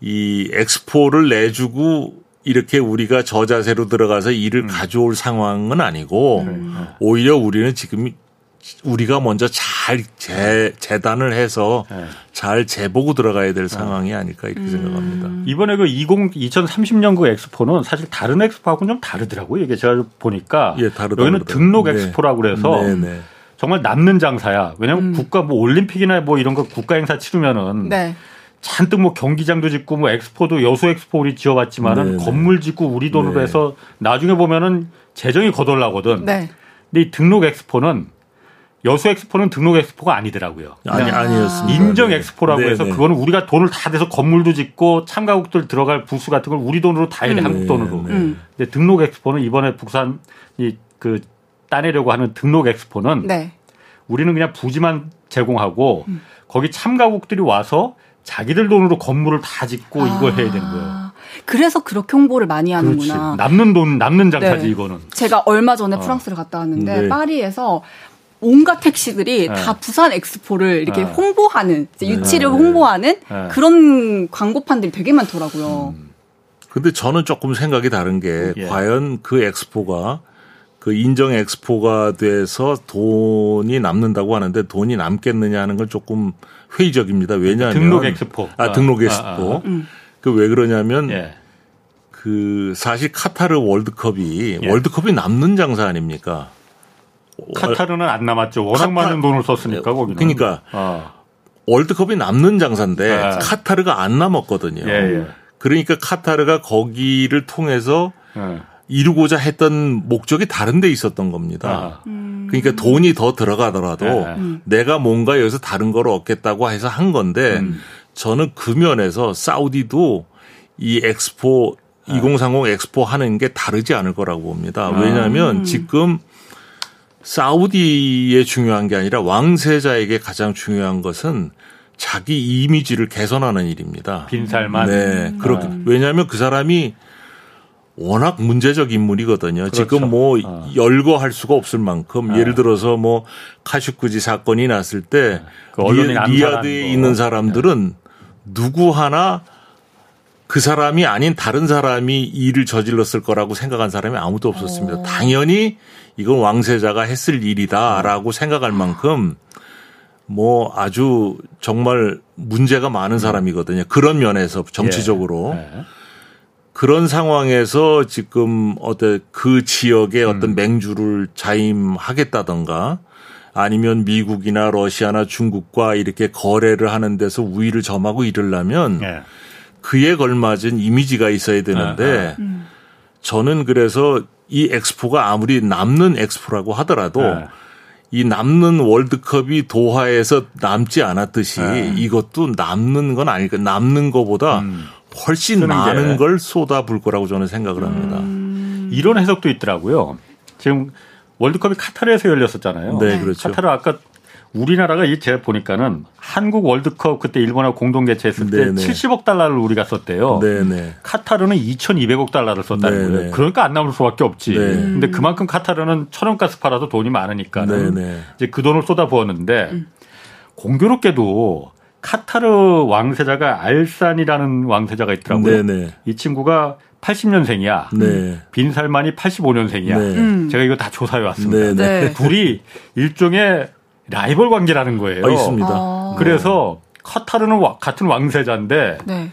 이 엑스포를 내주고 이렇게 우리가 저자세로 들어가서 일을 음. 가져올 상황은 아니고 음. 오히려 우리는 지금 우리가 먼저 잘 재, 재단을 해서 네. 잘 재보고 들어가야 될 상황이 아닐까 이렇게 음. 생각합니다. 이번에 그 20, 2030년 그 엑스포는 사실 다른 엑스포하고는 좀 다르더라고요. 이게 제가 보니까 예, 여기는 등록 네. 엑스포라고 그래서 네, 네. 정말 남는 장사야. 왜냐하면 음. 국가 뭐 올림픽이나 뭐 이런 거 국가 행사 치르면은 네. 잔뜩 뭐 경기장도 짓고 뭐 엑스포도 여수 엑스포 우리 지어봤지만은 네네. 네. 건물 짓고 우리 돈으로 네. 해서 나중에 보면은 재정이 거덜나거든. 네. 근데 이 등록 엑스포는 여수 엑스포는 등록 엑스포가 아니더라고요. 아니 아니었습니다. 인정 네. 엑스포라고 네네. 해서 네. 그거는 우리가 돈을 다 대서 건물도 짓고 참가국들 들어갈 부스 같은 걸 우리 돈으로 다 해야 돼 음. 한국 돈으로. 음. 근데 등록 엑스포는 이번에 북산이 그 따내려고 하는 등록 엑스포는 네. 우리는 그냥 부지만 제공하고 음. 거기 참가국들이 와서 자기들 돈으로 건물을 다 짓고 아. 이걸 해야 되는 거예요. 그래서 그렇게 홍보를 많이 하는구나. 그렇지. 남는 돈, 남는 장사지 네. 이거는. 제가 얼마 전에 어. 프랑스를 갔다 왔는데 네. 파리에서 온갖 택시들이 네. 다 부산 엑스포를 이렇게 네. 홍보하는 유치를 네. 홍보하는 네. 그런 광고판들이 되게 많더라고요. 음. 근데 저는 조금 생각이 다른 게 예. 과연 그 엑스포가 그 인정 엑스포가 돼서 돈이 남는다고 하는데 돈이 남겠느냐 하는 건 조금 회의적입니다. 왜냐하면 등록 엑스포. 아, 등록 엑스포. 아, 아, 아. 음. 그왜 그러냐면 예. 그 사실 카타르 월드컵이 예. 월드컵이 남는 장사 아닙니까? 카타르는 안 남았죠. 워낙 카타... 많은 돈을 썼으니까 거기는. 그러니까 아. 월드컵이 남는 장사인데 아. 카타르가 안 남았거든요. 예, 예. 그러니까 카타르가 거기를 통해서 예. 이루고자 했던 목적이 다른 데 있었던 겁니다. 음. 그러니까 돈이 더 들어가더라도 네. 음. 내가 뭔가 여기서 다른 걸 얻겠다고 해서 한 건데 음. 저는 그 면에서 사우디도 이 엑스포 네. 2030 엑스포 하는 게 다르지 않을 거라고 봅니다. 왜냐하면 음. 지금 사우디에 중요한 게 아니라 왕세자에게 가장 중요한 것은 자기 이미지를 개선하는 일입니다. 빈살만. 네. 그렇게 음. 왜냐하면 그 사람이 워낙 문제적 인물이거든요. 그렇죠. 지금 뭐 어. 열거할 수가 없을 만큼 네. 예를 들어서 뭐 카슈쿠지 사건이 났을 때 네. 그 리아드에 있는 사람들은 네. 누구 하나 그 사람이 아닌 다른 사람이 일을 저질렀을 거라고 생각한 사람이 아무도 없었습니다. 오. 어. 당연히 이건 왕세자가 했을 일이다라고 생각할 만큼 뭐 아주 정말 문제가 많은 사람이거든요. 그런 면에서 정치적으로. 예. 네. 그런 상황에서 지금 어떤 그 지역의 어떤 음. 맹주를 자임하겠다던가 아니면 미국이나 러시아나 중국과 이렇게 거래를 하는 데서 우위를 점하고 이러려면 네. 그에 걸맞은 이미지가 있어야 되는데 네. 저는 그래서 이 엑스포가 아무리 남는 엑스포라고 하더라도 네. 이 남는 월드컵이 도하에서 남지 않았듯이 네. 이것도 남는 건 아닐까 남는 거보다 음. 훨씬 많은 게. 걸 쏟아부을 거라고 저는 생각을 합니다. 음. 이런 해석도 있더라고요. 지금 월드컵이 카타르에서 열렸었잖아요. 네, 그렇죠. 카타르 아까 우리나라가 이 제가 보니까는 한국 월드컵 그때 일본하고 공동 개최했을 때 네네. 70억 달러를 우리가 썼대요. 네네. 카타르는 2,200억 달러를 썼다는 네네. 거예요. 그러니까 안 나올 수밖에 없지. 네. 근데 그만큼 카타르는 천연가스 팔아도 돈이 많으니까 이제 그 돈을 쏟아부었는데 음. 공교롭게도 카타르 왕세자가 알산이라는 왕세자가 있더라고요. 네네. 이 친구가 80년생이야. 네. 빈살만이 85년생이야. 네. 음. 제가 이거 다 조사해 왔습니다. 네네. 네. 둘이 일종의 라이벌 관계라는 거예요. 아, 있습니다. 아. 그래서 카타르는 같은 왕세자인데 네.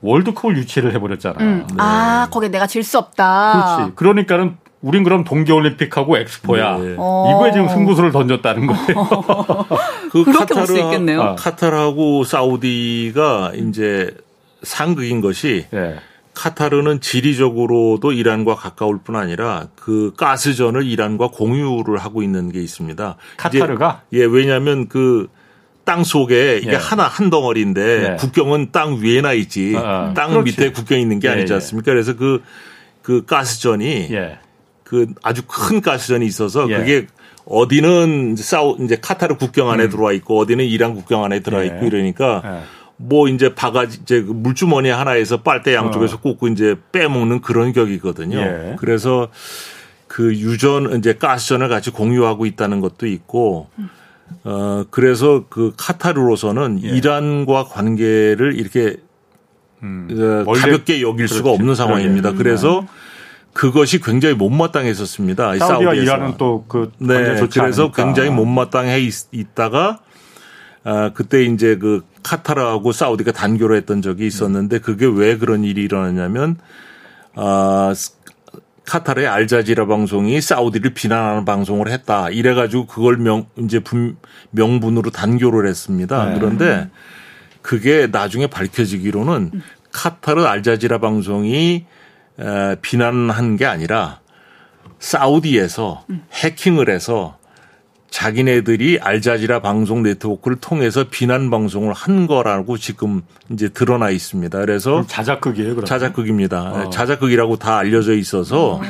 월드컵을 유치를 해버렸잖아요. 음. 네. 아, 거기 내가 질 수 없다. 그렇지. 그러니까는 우린 그럼 동계올림픽하고 엑스포야. 네. 이거에 지금 승부수를 던졌다는 거예요. 그 그렇게 볼 수 있겠네요. 아, 카타르하고 사우디가 이제 상극인 것이 네. 카타르는 지리적으로도 이란과 가까울 뿐 아니라 그 가스전을 이란과 공유를 하고 있는 게 있습니다. 카타르가? 이제, 예, 왜냐하면 그 땅 속에 이게 예. 하나 한 덩어리인데 예. 국경은 땅 위에나 있지 어, 어. 땅 그렇지. 밑에 국경이 있는 게 예, 아니지 예. 않습니까? 그래서 그, 그 가스전이 예. 그 아주 큰 가스전이 있어서 예. 그게 어디는 사우 이제 카타르 국경 안에 음. 들어와 있고 어디는 이란 국경 안에 들어와 있고 이러니까 뭐 이제 바가지 이제 그 물주머니 하나에서 빨대 양쪽에서 어. 꽂고 이제 빼먹는 그런 격이거든요. 예. 그래서 그 유전 이제 가스전을 같이 공유하고 있다는 것도 있고 어 그래서 그 카타르로서는 예. 이란과 관계를 이렇게 음. 어, 가볍게 여길 그렇지. 수가 없는 상황입니다. 그래서 음. 그것이 굉장히 못마땅했었습니다. 사우디와 이란은 또그 네, 그래서 않으니까. 굉장히 못마땅해 있, 있다가 아, 그때 이제 그 카타르하고 사우디가 단교를 했던 적이 있었는데 그게 왜 그런 일이 일어났냐면 아, 카타르의 알자지라 방송이 사우디를 비난하는 방송을 했다. 이래 가지고 그걸 명, 이제 분, 명분으로 단교를 했습니다. 네. 그런데 그게 나중에 밝혀지기로는 카타르 알자지라 방송이 에, 비난한 게 아니라 사우디에서 해킹을 해서 자기네들이 알자지라 방송 네트워크를 통해서 비난 방송을 한 거라고 지금 이제 드러나 있습니다. 그래서 자작극이에요, 그럼? 자작극입니다. 어. 자작극이라고 다 알려져 있어서 어.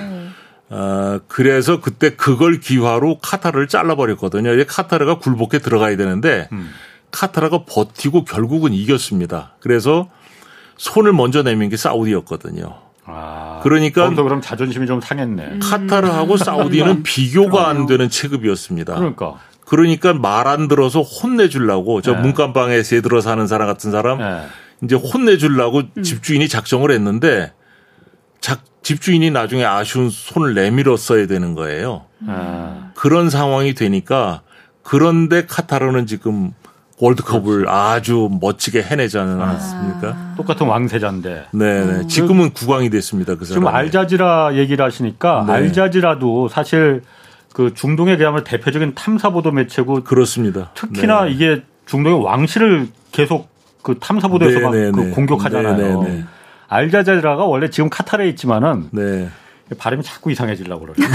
어, 그래서 그때 그걸 기화로 카타르를 잘라버렸거든요. 이제 카타르가 굴복해 들어가야 되는데 음. 카타르가 버티고 결국은 이겼습니다. 그래서 손을 먼저 내민 게 사우디였거든요. 아, 그러니까 그럼 자존심이 좀 상했네. 음. 카타르하고 사우디는 비교가 안 되는 체급이었습니다. 그러니까. 그러니까 말 안 들어서 혼내주려고 저 네. 문간방에 새 들어 사는 사람 같은 사람 네. 이제 혼내주려고 음. 집주인이 작정을 했는데 작, 집주인이 나중에 아쉬운 손을 내밀었어야 되는 거예요. 음. 그런 상황이 되니까 그런데 카타르는 지금 월드컵을 그렇지. 아주 멋지게 해내지 않았습니까? 아. 똑같은 왕세자인데. 네, 네. 음. 지금은 국왕이 됐습니다. 그 지금 알자지라 얘기를 하시니까 네. 알자지라도 사실 그 중동에 대한 대표적인 탐사 보도 매체고 그렇습니다. 특히나 네. 이게 중동의 왕실을 계속 그 탐사 보도에서 막 네, 네, 그 네. 공격하잖아요. 알자지라가 원래 지금 카타르에 있지만은 발음이 자꾸 이상해지려고 그러네요.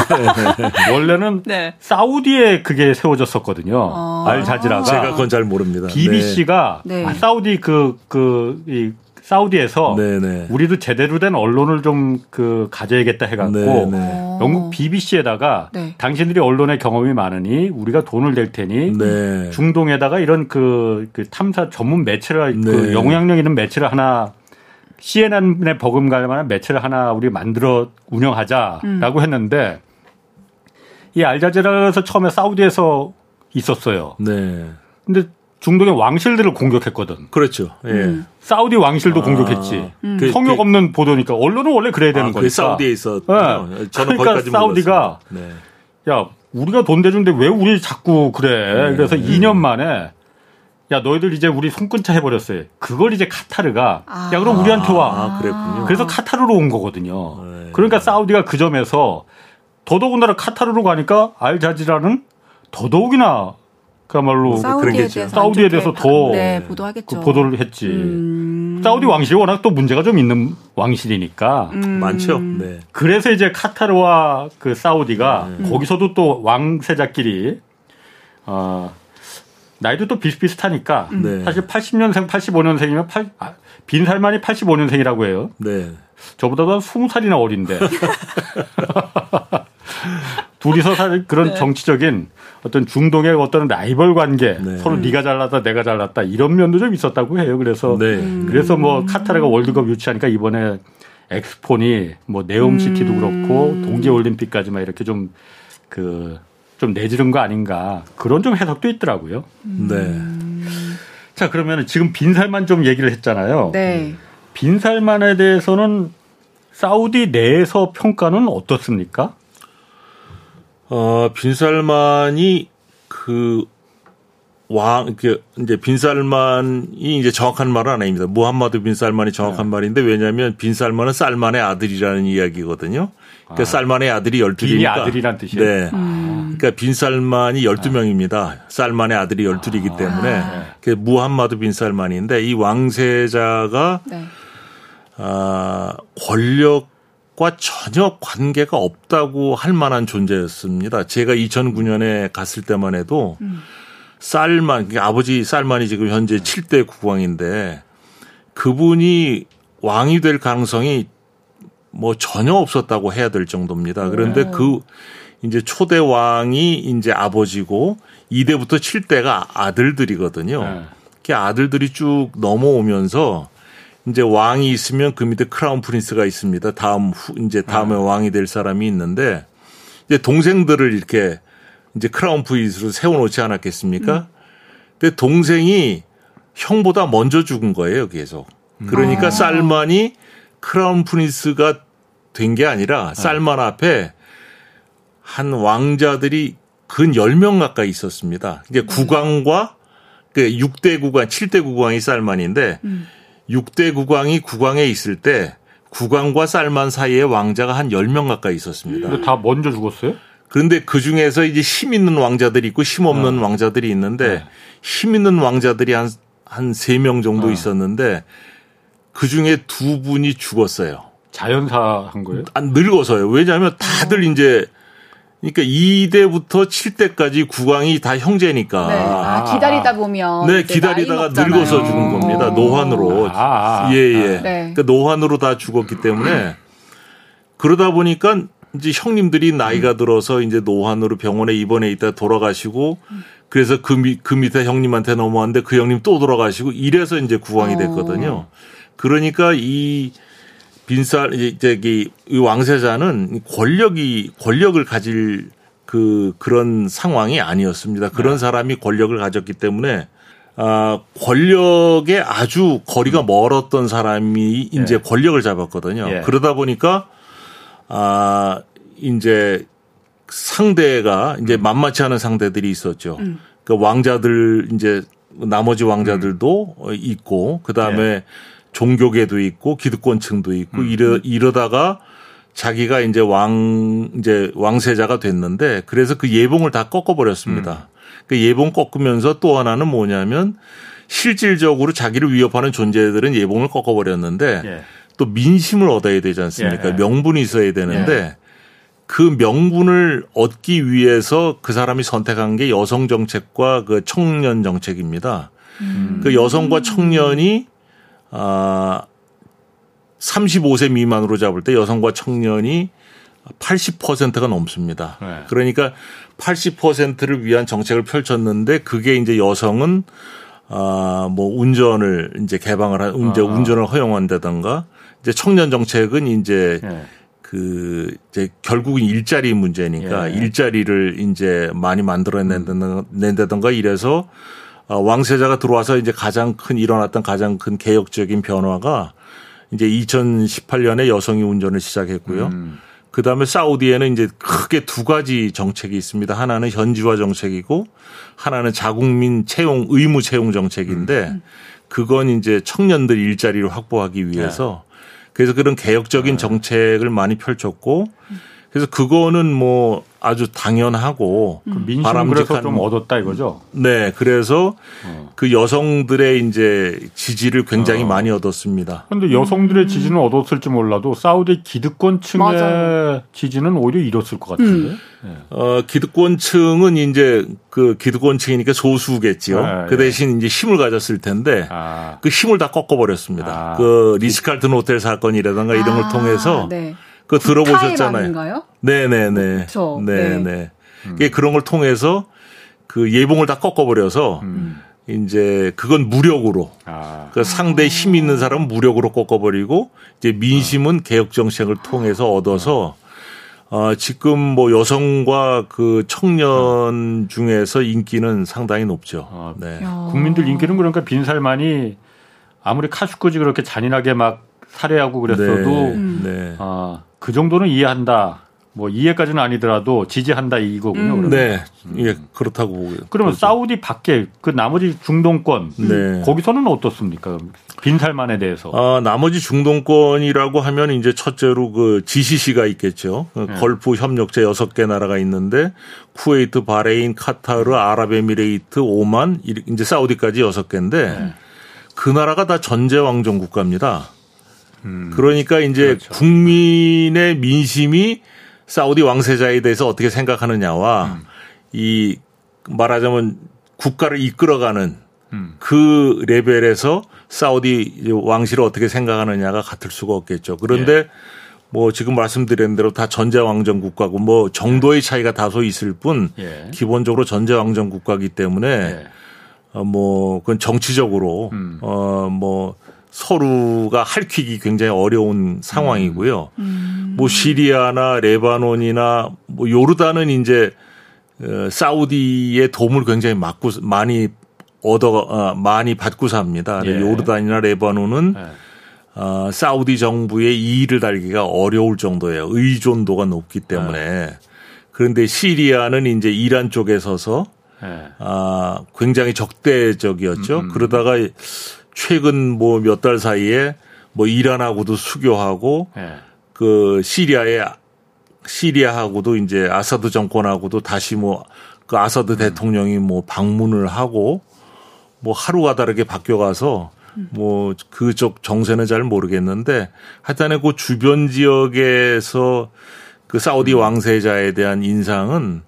원래는 네. 사우디에 그게 세워졌었거든요. 어. 알자지라가. 제가 그건 잘 모릅니다. BBC가 네. 아, 사우디 그, 그, 이, 사우디에서 네네. 네. 우리도 제대로 된 언론을 좀 그 가져야겠다 해갖고 네네. 네. 영국 BBC에다가 네. 당신들이 언론의 경험이 많으니 우리가 돈을 낼 테니 네. 중동에다가 이런 그, 그 탐사 전문 매체를 그 네. 영향력 있는 매체를 하나 CNN에 버금갈 만한 매체를 하나 우리 만들어 운영하자라고 음. 했는데 이 알자지라에서 처음에 사우디에서 있었어요. 네. 근데 중동의 왕실들을 공격했거든. 그렇죠. 예. 음. 사우디 왕실도 아, 공격했지. 음. 그, 성역 그, 없는 보도니까 언론은 원래 그래야 되는 아, 거니까. 사우디에 있었. 네. 저는 그러니까 사우디가 네. 야 우리가 돈 대준데 왜 우리 자꾸 그래? 네. 그래서 2년 만에 야 너희들 이제 우리 손끈차 해버렸어요. 그걸 이제 카타르가 아. 야 그럼 우리한테 와. 아, 그랬군요. 그래서 카타르로 온 거거든요. 네. 그러니까 사우디가 그 점에서 더더군다나 카타르로 가니까 알자지라는 더더욱이나 그야말로 사우디에 대해서, 사우디에 대해서 더 네, 보도하겠죠. 그 보도를 했지. 음. 사우디 왕실이 워낙 또 문제가 좀 있는 왕실이니까 음. 많죠. 네. 그래서 이제 카타르와 그 사우디가 네. 거기서도 또 왕세자끼리 어, 나이도 또 비슷비슷하니까 음. 네. 사실 80년생, 85년생이면 8, 아, 빈살만이 85년생이라고 해요. 네. 저보다도 한 20살이나 어린데. 둘이서 사실 그런 네. 정치적인 어떤 중동의 어떤 라이벌 관계 네. 서로 네가 잘났다 내가 잘났다 이런 면도 좀 있었다고 해요. 그래서 네. 음. 그래서 뭐 카타르가 월드컵 유치하니까 이번에 엑스폰이 뭐 네옴시티도 음. 그렇고 동계 올림픽까지 막 이렇게 좀 그 좀 내지른 거 아닌가 그런 좀 해석도 있더라고요. 네. 자 그러면 지금 빈살만 좀 얘기를 했잖아요. 네. 빈살만에 대해서는 사우디 내에서 평가는 어떻습니까? 어, 빈살만이 그 왕, 그, 이제 빈살만이 이제 정확한 말은 아닙니다. 무함마드 빈살만이 정확한 네. 말인데 왜냐하면 빈살만은 쌀만의 아들이라는 이야기거든요. 그러니까 아. 쌀만의 아들이 12이니까. 아들이란 뜻이에요? 네. 음. 그러니까 빈살만이 12명입니다. 쌀만의 아들이 12이기 때문에. 아. 그 무함마드 빈살만인데 이 왕세자가 네. 아, 권력 과 전혀 관계가 없다고 할 만한 존재였습니다. 제가 2009년에 갔을 때만 해도 음. 쌀만, 그러니까 아버지 쌀만이 지금 현재 7대 국왕인데 그분이 왕이 될 가능성이 뭐 전혀 없었다고 해야 될 정도입니다. 그런데 네. 그 이제 초대 왕이 이제 아버지고 2대부터 7대가 아들들이거든요. 네. 그 아들들이 쭉 넘어오면서 이제 왕이 있으면 그 밑에 크라운 프린스가 있습니다. 다음 후 이제 다음에 네. 왕이 될 사람이 있는데 이제 동생들을 이렇게 이제 크라운 프린스로 세워놓지 않았겠습니까? 음. 근데 동생이 형보다 먼저 죽은 거예요, 계속. 그러니까 아. 쌀만이 크라운 프린스가 된 게 아니라 네. 쌀만 앞에 한 왕자들이 근 10명 가까이 있었습니다. 이게 음. 국왕과 그 6대 국왕, 7대 국왕이 쌀만인데 음. 6대 국왕이 국왕에 있을 때 국왕과 쌀만 사이에 왕자가 한 10명 가까이 있었습니다. 근데 다 먼저 죽었어요? 그런데 그 중에서 이제 힘 있는 왕자들이 있고 힘 없는 네. 왕자들이 있는데 네. 힘 있는 왕자들이 한, 한 3명 정도 네. 있었는데 그 중에 두 분이 죽었어요. 자연사 한 거예요? 안 늙어서요. 왜냐하면 다들 어. 이제 그러니까 2대부터 7대까지 국왕이 다 형제니까. 네. 아, 기다리다 보면. 네, 기다리다가 늙어서 죽은 겁니다. 노환으로. 아, 아, 아. 예, 예. 네. 그러니까 노환으로 다 죽었기 때문에 그러다 보니까 이제 형님들이 나이가 들어서 이제 노환으로 병원에 입원해 있다 돌아가시고 그래서 그, 미, 그 밑에 형님한테 넘어왔는데 그 형님 또 돌아가시고 이래서 이제 국왕이 됐거든요. 그러니까 이 빈살 이제 이 왕세자는 권력이 권력을 가질 그 그런 상황이 아니었습니다. 그런 네. 사람이 권력을 가졌기 때문에 아 권력에 아주 거리가 음. 멀었던 사람이 이제 예. 권력을 잡았거든요. 예. 그러다 보니까 아, 이제 상대가 이제 음. 만만치 않은 상대들이 있었죠. 음. 그 왕자들 이제 나머지 왕자들도 음. 있고 그다음에 네. 종교계도 있고 기득권층도 있고 음. 이러 이러다가 자기가 이제 왕 이제 왕세자가 됐는데 그래서 그 예봉을 다 꺾어 버렸습니다. 음. 그 예봉 꺾으면서 또 하나는 뭐냐면 실질적으로 자기를 위협하는 존재들은 예봉을 꺾어 버렸는데 예. 또 민심을 얻어야 되지 않습니까? 예. 명분이 있어야 되는데 예. 그 명분을 얻기 위해서 그 사람이 선택한 게 여성 정책과 그 청년 정책입니다. 음. 그 여성과 청년이 아 35세 미만으로 잡을 때 여성과 청년이 80%가 넘습니다. 네. 그러니까 80%를 위한 정책을 펼쳤는데 그게 이제 여성은 아뭐 운전을 이제 개방을 한 이제 아. 운전을 허용한다던가 이제 청년 정책은 이제 예. 그 이제 결국은 일자리 문제니까 예. 일자리를 이제 많이 만들어낸다던가 이래서 어, 왕세자가 들어와서 이제 가장 큰 일어났던 가장 큰 개혁적인 변화가 이제 2018년에 여성이 운전을 시작했고요. 음. 그 다음에 사우디에는 이제 크게 두 가지 정책이 있습니다. 하나는 현지화 정책이고 하나는 자국민 채용 의무 채용 정책인데 음. 그건 이제 청년들 일자리를 확보하기 위해서 네. 그래서 그런 개혁적인 네. 정책을 많이 펼쳤고 그래서 그거는 뭐 아주 당연하고 음. 민심은 그래서 좀 얻었다 이거죠. 네, 그래서 어. 그 여성들의 이제 지지를 굉장히 어. 많이 얻었습니다. 그런데 여성들의 음. 지지는 얻었을지 몰라도 사우디 기득권층의 맞아. 지지는 오히려 잃었을 것 같은데. 음. 네. 어, 기득권층은 이제 그 기득권층이니까 소수겠지요. 네, 그 대신 네. 이제 힘을 가졌을 텐데 아. 그 힘을 다 꺾어버렸습니다. 아. 그 리스칼튼 호텔 사건이라든가 이런 걸 아, 통해서. 네. 그 들어보셨잖아요. 네네네. 그렇죠. 네네. 네. 음. 그런 걸 통해서 그 예봉을 다 꺾어버려서 음. 이제 그건 무력으로 아. 그 상대 힘 있는 사람은 무력으로 꺾어버리고 이제 민심은 아. 개혁 정책을 통해서 얻어서 어, 지금 뭐 여성과 그 청년 중에서 인기는 상당히 높죠. 아, 네. 국민들 인기는 그러니까 빈살만이 아무리 카슈크지 그렇게 잔인하게 막 살해하고 그랬어도 네. 네. 아, 그 정도는 이해한다. 뭐 이해까지는 아니더라도 지지한다 이거군요. 음. 네, 예 그렇다고 보고요. 그러면 그렇죠. 사우디 밖에 그 나머지 중동권 네. 거기서는 어떻습니까? 빈살만에 대해서. 아 나머지 중동권이라고 하면 이제 첫째로 그 GCC가 있겠죠. 그 네. 걸프 협력체 여섯 개 나라가 있는데 쿠웨이트, 바레인, 카타르, 아랍에미레이트, 오만 이제 사우디까지 여섯 개인데 네. 그 나라가 다 전제 왕정 국가입니다. 음. 그러니까 이제 그렇죠. 국민의 민심이 사우디 왕세자에 대해서 어떻게 생각하느냐와 음. 이 말하자면 국가를 이끌어가는 음. 그 레벨에서 사우디 왕실을 어떻게 생각하느냐가 같을 수가 없겠죠. 그런데 예. 뭐 지금 말씀드린 대로 다 전제왕정 국가고 뭐 정도의 차이가 다소 있을 뿐 예. 기본적으로 전제왕정 국가이기 때문에 예. 어 뭐 그건 정치적으로 음. 어뭐 서로가 할퀴기 굉장히 어려운 상황이고요. 음. 음. 뭐 시리아나 레바논이나 뭐 요르단은 이제 어, 사우디의 도움을 굉장히 맞고 많이 얻어 어, 많이 받고 삽니다. 예. 요르단이나 레바논은 예. 어, 사우디 정부의 이의를 달기가 어려울 정도예요. 의존도가 높기 때문에. 예. 그런데 시리아는 이제 이란 쪽에 서서 예. 아, 굉장히 적대적이었죠. 음, 음. 그러다가 최근 뭐 몇 달 사이에 뭐 이란하고도 수교하고 네. 그 시리아에 시리아하고도 이제 아사드 정권하고도 다시 뭐 그 아사드 음. 대통령이 뭐 방문을 하고 뭐 하루가 다르게 바뀌어가서 뭐 그쪽 정세는 잘 모르겠는데 하여튼에 그 주변 지역에서 그 사우디 음. 왕세자에 대한 인상은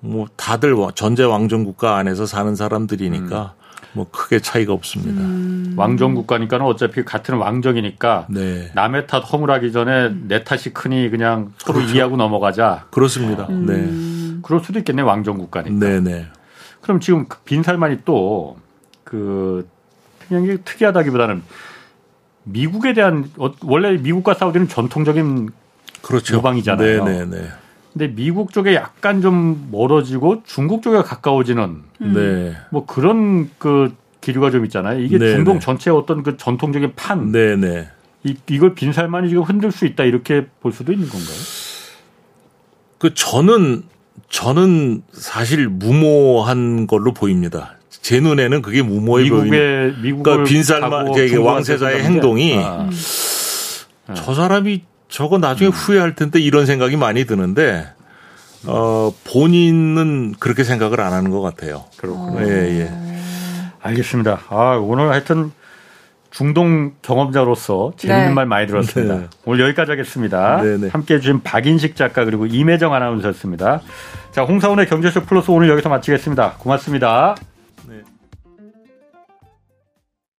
뭐 다들 전제 왕정 국가 안에서 사는 사람들이니까 음. 뭐 크게 차이가 없습니다. 음. 왕정 국가니까는 어차피 같은 왕정이니까 네. 남의 탓 허물하기 전에 내 탓이 크니 그냥 서로 그렇죠. 이해하고 넘어가자. 그렇습니다. 음. 네. 그럴 수도 있겠네 왕정 국가니까. 네네. 네. 그럼 지금 그 빈살만이 또 그 그냥 특이하다기보다는 미국에 대한 어, 원래 미국과 사우디는 전통적인 그렇죠. 모방이잖아요. 네네네. 네, 근데 미국 쪽에 약간 좀 멀어지고 중국 쪽에 가까워지는 음. 네. 뭐 그런 그 기류가 좀 있잖아요. 이게 네 중동 네. 전체의 어떤 그 전통적인 판. 네네. 네. 이, 이걸 빈살만이 지금 흔들 수 있다 이렇게 볼 수도 있는 건가요? 그 저는 저는 사실 무모한 걸로 보입니다. 제 눈에는 그게 무모해 보이는. 미국의 그러니까 빈살만 왕세자의 행동이 아. 음. 저 사람이 저거 나중에 음. 후회할 텐데 이런 생각이 많이 드는데 어 본인은 그렇게 생각을 안 하는 것 같아요. 그렇군요. 예, 예. 알겠습니다. 아, 오늘 하여튼 중동 경험자로서 재밌는 네. 말 많이 들었습니다. 네. 오늘 여기까지 하겠습니다. 네, 네. 함께 해주신 박인식 작가 그리고 임혜정 아나운서였습니다. 자, 홍사원의 경제쇼 플러스 오늘 여기서 마치겠습니다. 고맙습니다. 네.